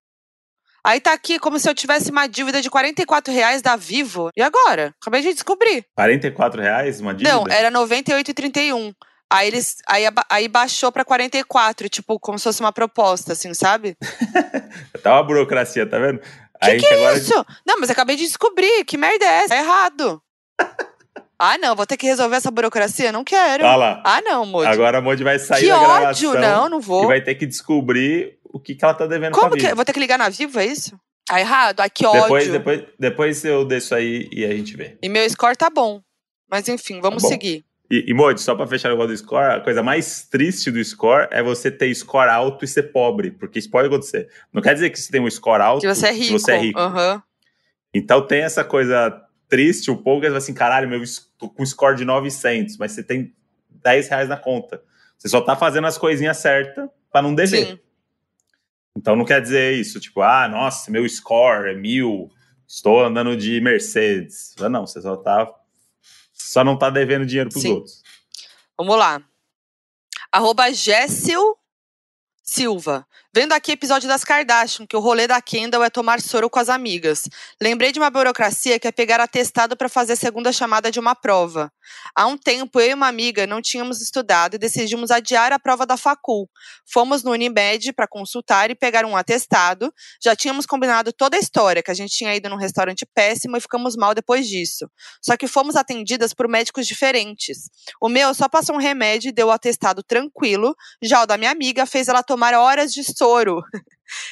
Aí tá aqui como se eu tivesse uma dívida de 44 reais da Vivo. E agora? Acabei de descobrir. 44 reais uma dívida? Não, era 98,31. Aí eles aí, aí baixou pra 44, tipo, como se fosse uma proposta, assim, sabe? [laughs] Tá uma burocracia, tá vendo? Que Aí que é agora isso? Não, mas acabei de descobrir. Que merda é essa? Tá errado. Ah, não, vou ter que resolver essa burocracia? Não quero. Olha lá. Ah, não, Moody. Agora a Moody vai sair que da ódio. gravação Não, não e vou. vai ter que descobrir o que, que ela tá devendo Como pra que. vida. Vou ter que ligar na Vivo, é isso? Tá errado? Ai, que ódio. Depois, depois, depois eu desço aí e a gente vê. E meu score tá bom. Mas enfim, vamos Tá seguir. E, e Moody, só pra fechar o negócio do score, a coisa mais triste do score é você ter score alto e ser pobre, porque isso pode acontecer. Não quer dizer que você tem um score alto Que você é rico. você é rico. Aham. Então tem essa coisa triste, um pouco, você vai assim, caralho, meu, tô com score de 900, mas você tem 10 reais na conta. Você só tá fazendo as coisinhas certas pra não dever. Sim. Então não quer dizer isso, tipo, ah, nossa, meu score é mil, estou andando de Mercedes. Não, você só tá. Só não tá devendo dinheiro pros Sim. outros. Vamos lá. Arroba Gessil Silva. Vendo aqui episódio das Kardashian, que o rolê da Kendall é tomar soro com as amigas. Lembrei de uma burocracia que é pegar atestado para fazer a segunda chamada de uma prova. Há um tempo, eu e uma amiga não tínhamos estudado e decidimos adiar a prova da facul. Fomos no Unimed para consultar e pegar um atestado. Já tínhamos combinado toda a história, que a gente tinha ido num restaurante péssimo e ficamos mal depois disso. Só que fomos atendidas por médicos diferentes. O meu só passou um remédio e deu o atestado tranquilo, já o da minha amiga fez ela tomar horas de soro.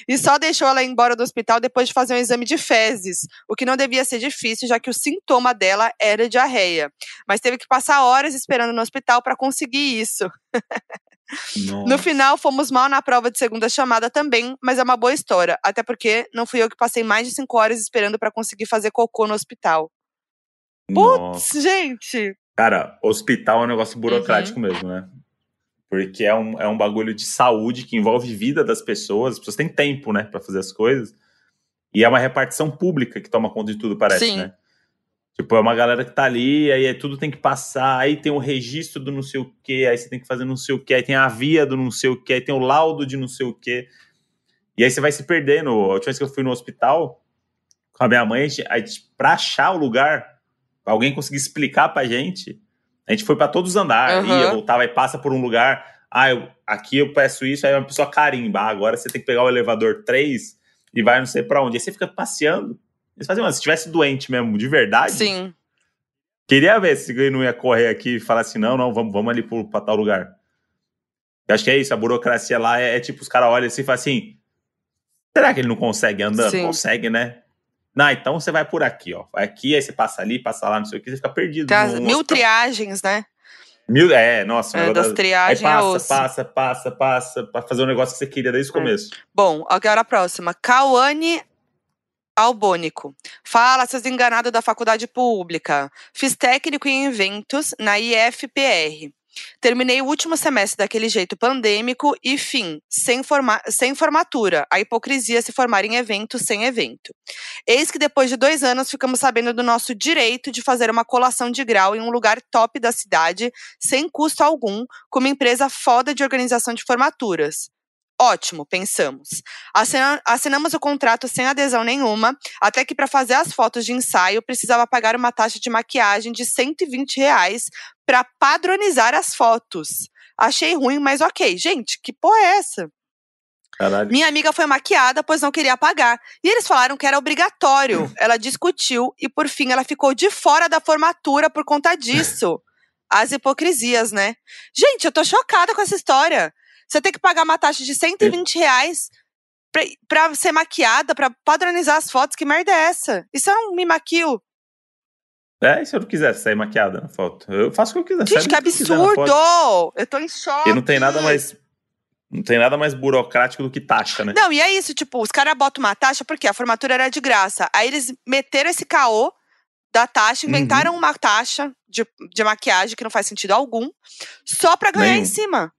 E só deixou ela ir embora do hospital depois de fazer um exame de fezes, o que não devia ser difícil, já que o sintoma dela era diarreia. Mas teve que passar horas esperando no hospital para conseguir isso. [laughs] No Nossa. final, fomos mal na prova de segunda chamada também, mas é uma boa história, até porque não fui eu que passei mais de cinco horas esperando para conseguir fazer cocô no hospital. Nossa. Putz, gente! Cara, hospital é um negócio burocrático Uhum. mesmo, né? Porque é um, é um bagulho de saúde que envolve vida das pessoas. As pessoas têm tempo, né, pra fazer as coisas. E é uma repartição pública que toma conta de tudo, parece, Sim. né? Tipo, é uma galera que tá ali, aí é- tudo tem que passar, aí tem o registro do não sei o quê, aí você tem que fazer não sei o quê, aí tem a via do não sei o quê, aí tem o laudo de não sei o quê. E aí você vai se perdendo. A última vez que eu fui no hospital com a minha mãe, a gente- aí, pra achar o lugar, alguém conseguir explicar pra gente. A gente foi pra todos os andares, Aham. ia, voltava e passa por um lugar. Ah, eu- aqui eu peço isso, aí uma pessoa carimba. Ah, agora você tem que pegar o elevador 3 e vai não sei pra onde. Aí você fica passeando. Eles fazem, mano, se tivesse doente mesmo, de verdade, Sim. queria ver se ele não ia correr aqui e falar assim: não, não, vamos, vamos ali pro, pra tal lugar. Eu acho que é isso, a burocracia lá é, é tipo, os caras olham assim e falam assim: será que ele não consegue andando? Sim. Consegue, né? Não, então você vai por aqui, ó. Vai aqui, aí você passa ali, passa lá, não sei o que, você fica perdido. Tem as mil triagens, né? Mil, é, nossa. É, das das- Aí triagens é passa, passa, passa, passa, pra fazer o negócio que você queria desde o É. começo. Bom, agora a próxima. Cauane Albônico. Fala, seus enganados da faculdade pública. Fiz técnico em eventos na IFPR. Terminei o último semestre daquele jeito pandêmico e, fim, sem, forma sem formatura. A hipocrisia se formar em evento sem evento. Eis que depois de dois anos ficamos sabendo do nosso direito de fazer uma colação de grau em um lugar top da cidade, sem custo algum, com uma empresa foda de organização de formaturas. Ótimo, pensamos. Assina- Assinamos o contrato sem adesão nenhuma, até que para fazer as fotos de ensaio precisava pagar uma taxa de maquiagem de 120 reais para padronizar as fotos. Achei ruim, mas ok. Gente, que porra é essa? Caralho. Minha amiga foi maquiada, pois não queria pagar. E eles falaram que era obrigatório. [laughs] Ela discutiu e, por fim, ela ficou de fora da formatura por conta disso. As hipocrisias, né? Gente, eu tô chocada com essa história. Você tem que pagar uma taxa de 120 reais pra, pra ser maquiada, pra padronizar as fotos. Que merda é essa? Isso eu não me maquio. É, e se eu não quisesse sair maquiada na foto? Eu faço o que eu quiser. Gente, que quiser absurdo! Eu tô em choque. E não tem nada mais. Não tem nada mais burocrático do que taxa, né? Não, e é isso, tipo, os caras botam uma taxa porque a formatura era de graça. Aí eles meteram esse caô da taxa, Uhum. inventaram uma taxa de, de maquiagem que não faz sentido algum, só pra ganhar Nenhum. em cima.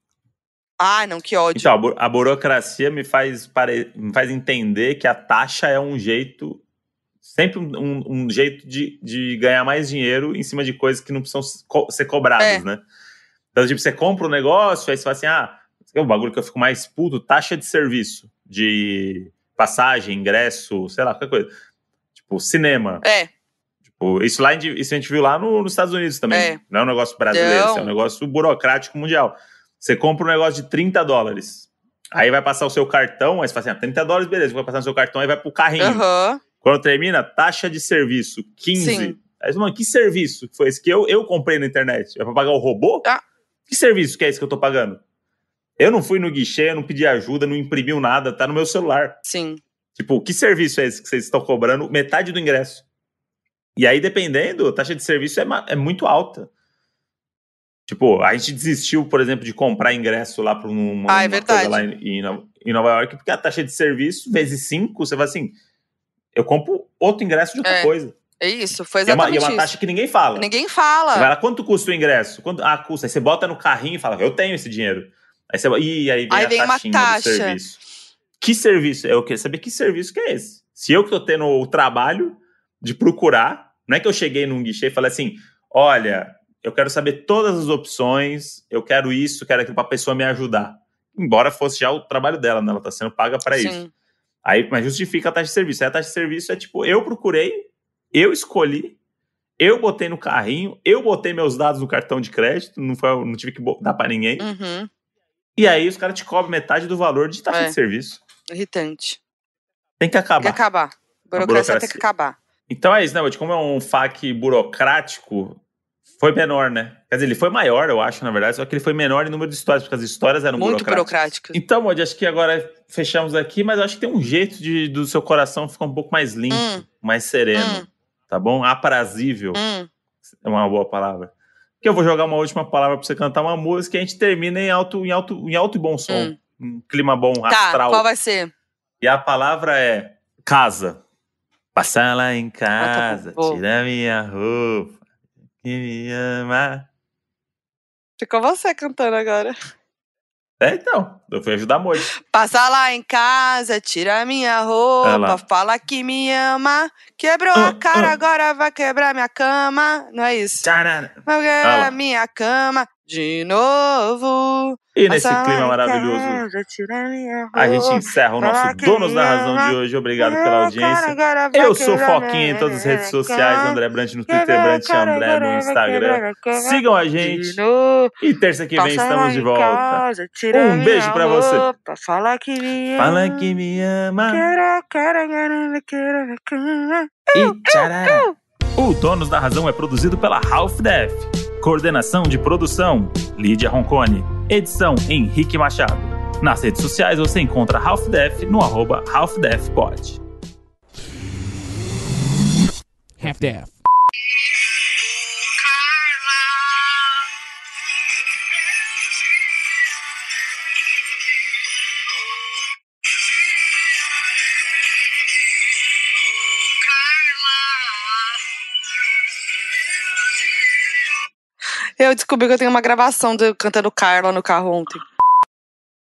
Ah, não, que ódio. Então, a bu- a burocracia me faz, pare- me faz entender que a taxa é um jeito. Sempre um, um- jeito de, de ganhar mais dinheiro em cima de coisas que não precisam ser cobradas, É. né? Então, tipo, você compra um negócio, aí você fala assim: ah, é o bagulho que eu fico mais puto, taxa de serviço, de passagem, ingresso, sei lá, qualquer coisa. Tipo, cinema. É, Tipo, isso, lá, isso a gente viu lá no- nos Estados Unidos também. É. Não é um negócio brasileiro, Não. isso é um negócio burocrático mundial. Você compra um negócio de 30 dólares. Aí vai passar o seu cartão, aí você fala assim: ah, 30 dólares, beleza, vai passar no seu cartão, aí vai pro carrinho. aham. Quando termina, taxa de serviço, 15. Sim. Aí mano, que serviço que foi esse que eu, eu comprei na internet? É pra pagar o robô? Ah. Que serviço que é esse que eu tô pagando? Eu não fui no guichê, eu não pedi ajuda, não imprimiu nada, tá no meu celular. Sim. Tipo, que serviço é esse que vocês estão cobrando metade do ingresso? E aí, dependendo, a taxa de serviço é, é muito alta. Tipo, a gente desistiu, por exemplo, de comprar ingresso lá para uma, Ah, é uma coisa lá em, em Nova- York, porque a taxa de serviço, vezes cinco, você vai assim, eu compro outro ingresso de outra É, coisa. É isso, foi E é uma, exatamente e é uma isso. taxa que ninguém fala. Ninguém Você vai fala. lá, quanto custa o ingresso? Quanto, ah, custa. Aí você bota no carrinho e fala, eu tenho esse dinheiro. Aí você Ih, aí vem Aí a vem uma taxa. serviço. Que serviço? Eu queria saber que serviço que é esse. Se eu que tô tendo o trabalho de procurar, não é que eu cheguei num guichê e falei assim, olha, eu quero saber todas as opções, eu quero isso, quero aquilo pra pessoa me ajudar. Embora fosse já o trabalho dela, né? Ela tá sendo paga para isso. Aí, mas justifica a taxa de serviço. Aí a taxa de serviço é tipo, eu procurei, eu escolhi, eu botei no carrinho, eu botei meus dados no cartão de crédito, não, foi, não tive que dar para ninguém. Uhum. E aí os caras te cobram metade do valor de taxa É. de serviço. Irritante. Tem que Tem que acabar. acabar. Burocracia, burocracia. tem que acabar. Então é isso, né? Como é um FAQ burocrático, foi menor, né? Quer dizer, ele foi maior, eu acho, na verdade, só que ele foi menor em número de histórias, porque as histórias eram Muito burocráticas. Então, Modi, acho que agora fechamos aqui, mas eu acho que tem um jeito de, do seu coração ficar um pouco mais limpo, Hum, mais sereno, hum, tá bom? Aprazível. hum. É uma boa palavra. Que eu vou jogar uma última palavra pra você cantar uma música e a gente termina em alto, em alto, em alto e bom som. Hum. Um clima bom, Tá, astral. qual vai ser? E a palavra é casa. Passar lá em casa, tirar minha roupa, que me ama. Ficou você cantando agora. É, então, eu fui ajudar muito. Passa lá em casa, tira minha roupa, fala que me ama. Quebrou Ah, a cara, ah. agora vai quebrar minha cama. Não é isso? Vai quebrar minha cama. de novo. E nesse clima maravilhoso, a gente encerra o nosso Donos da Razão de hoje. Obrigado pela audiência. Eu sou Foquinha em todas as redes sociais, André Brant no Twitter, Brant André no Instagram. Sigam a gente. E terça que vem estamos de volta. Um beijo pra você. Fala que me ama. Fala que me ama. E E tcharará. O Donos da Razão é produzido pela Half Def. Coordenação de produção, Lídia Roncone. Edição, Henrique Machado. Nas redes sociais você encontra Half Def no arroba HalfDefPod. Half-Deaf. Eu descobri que eu tenho uma gravação eu cantando Carla no carro ontem.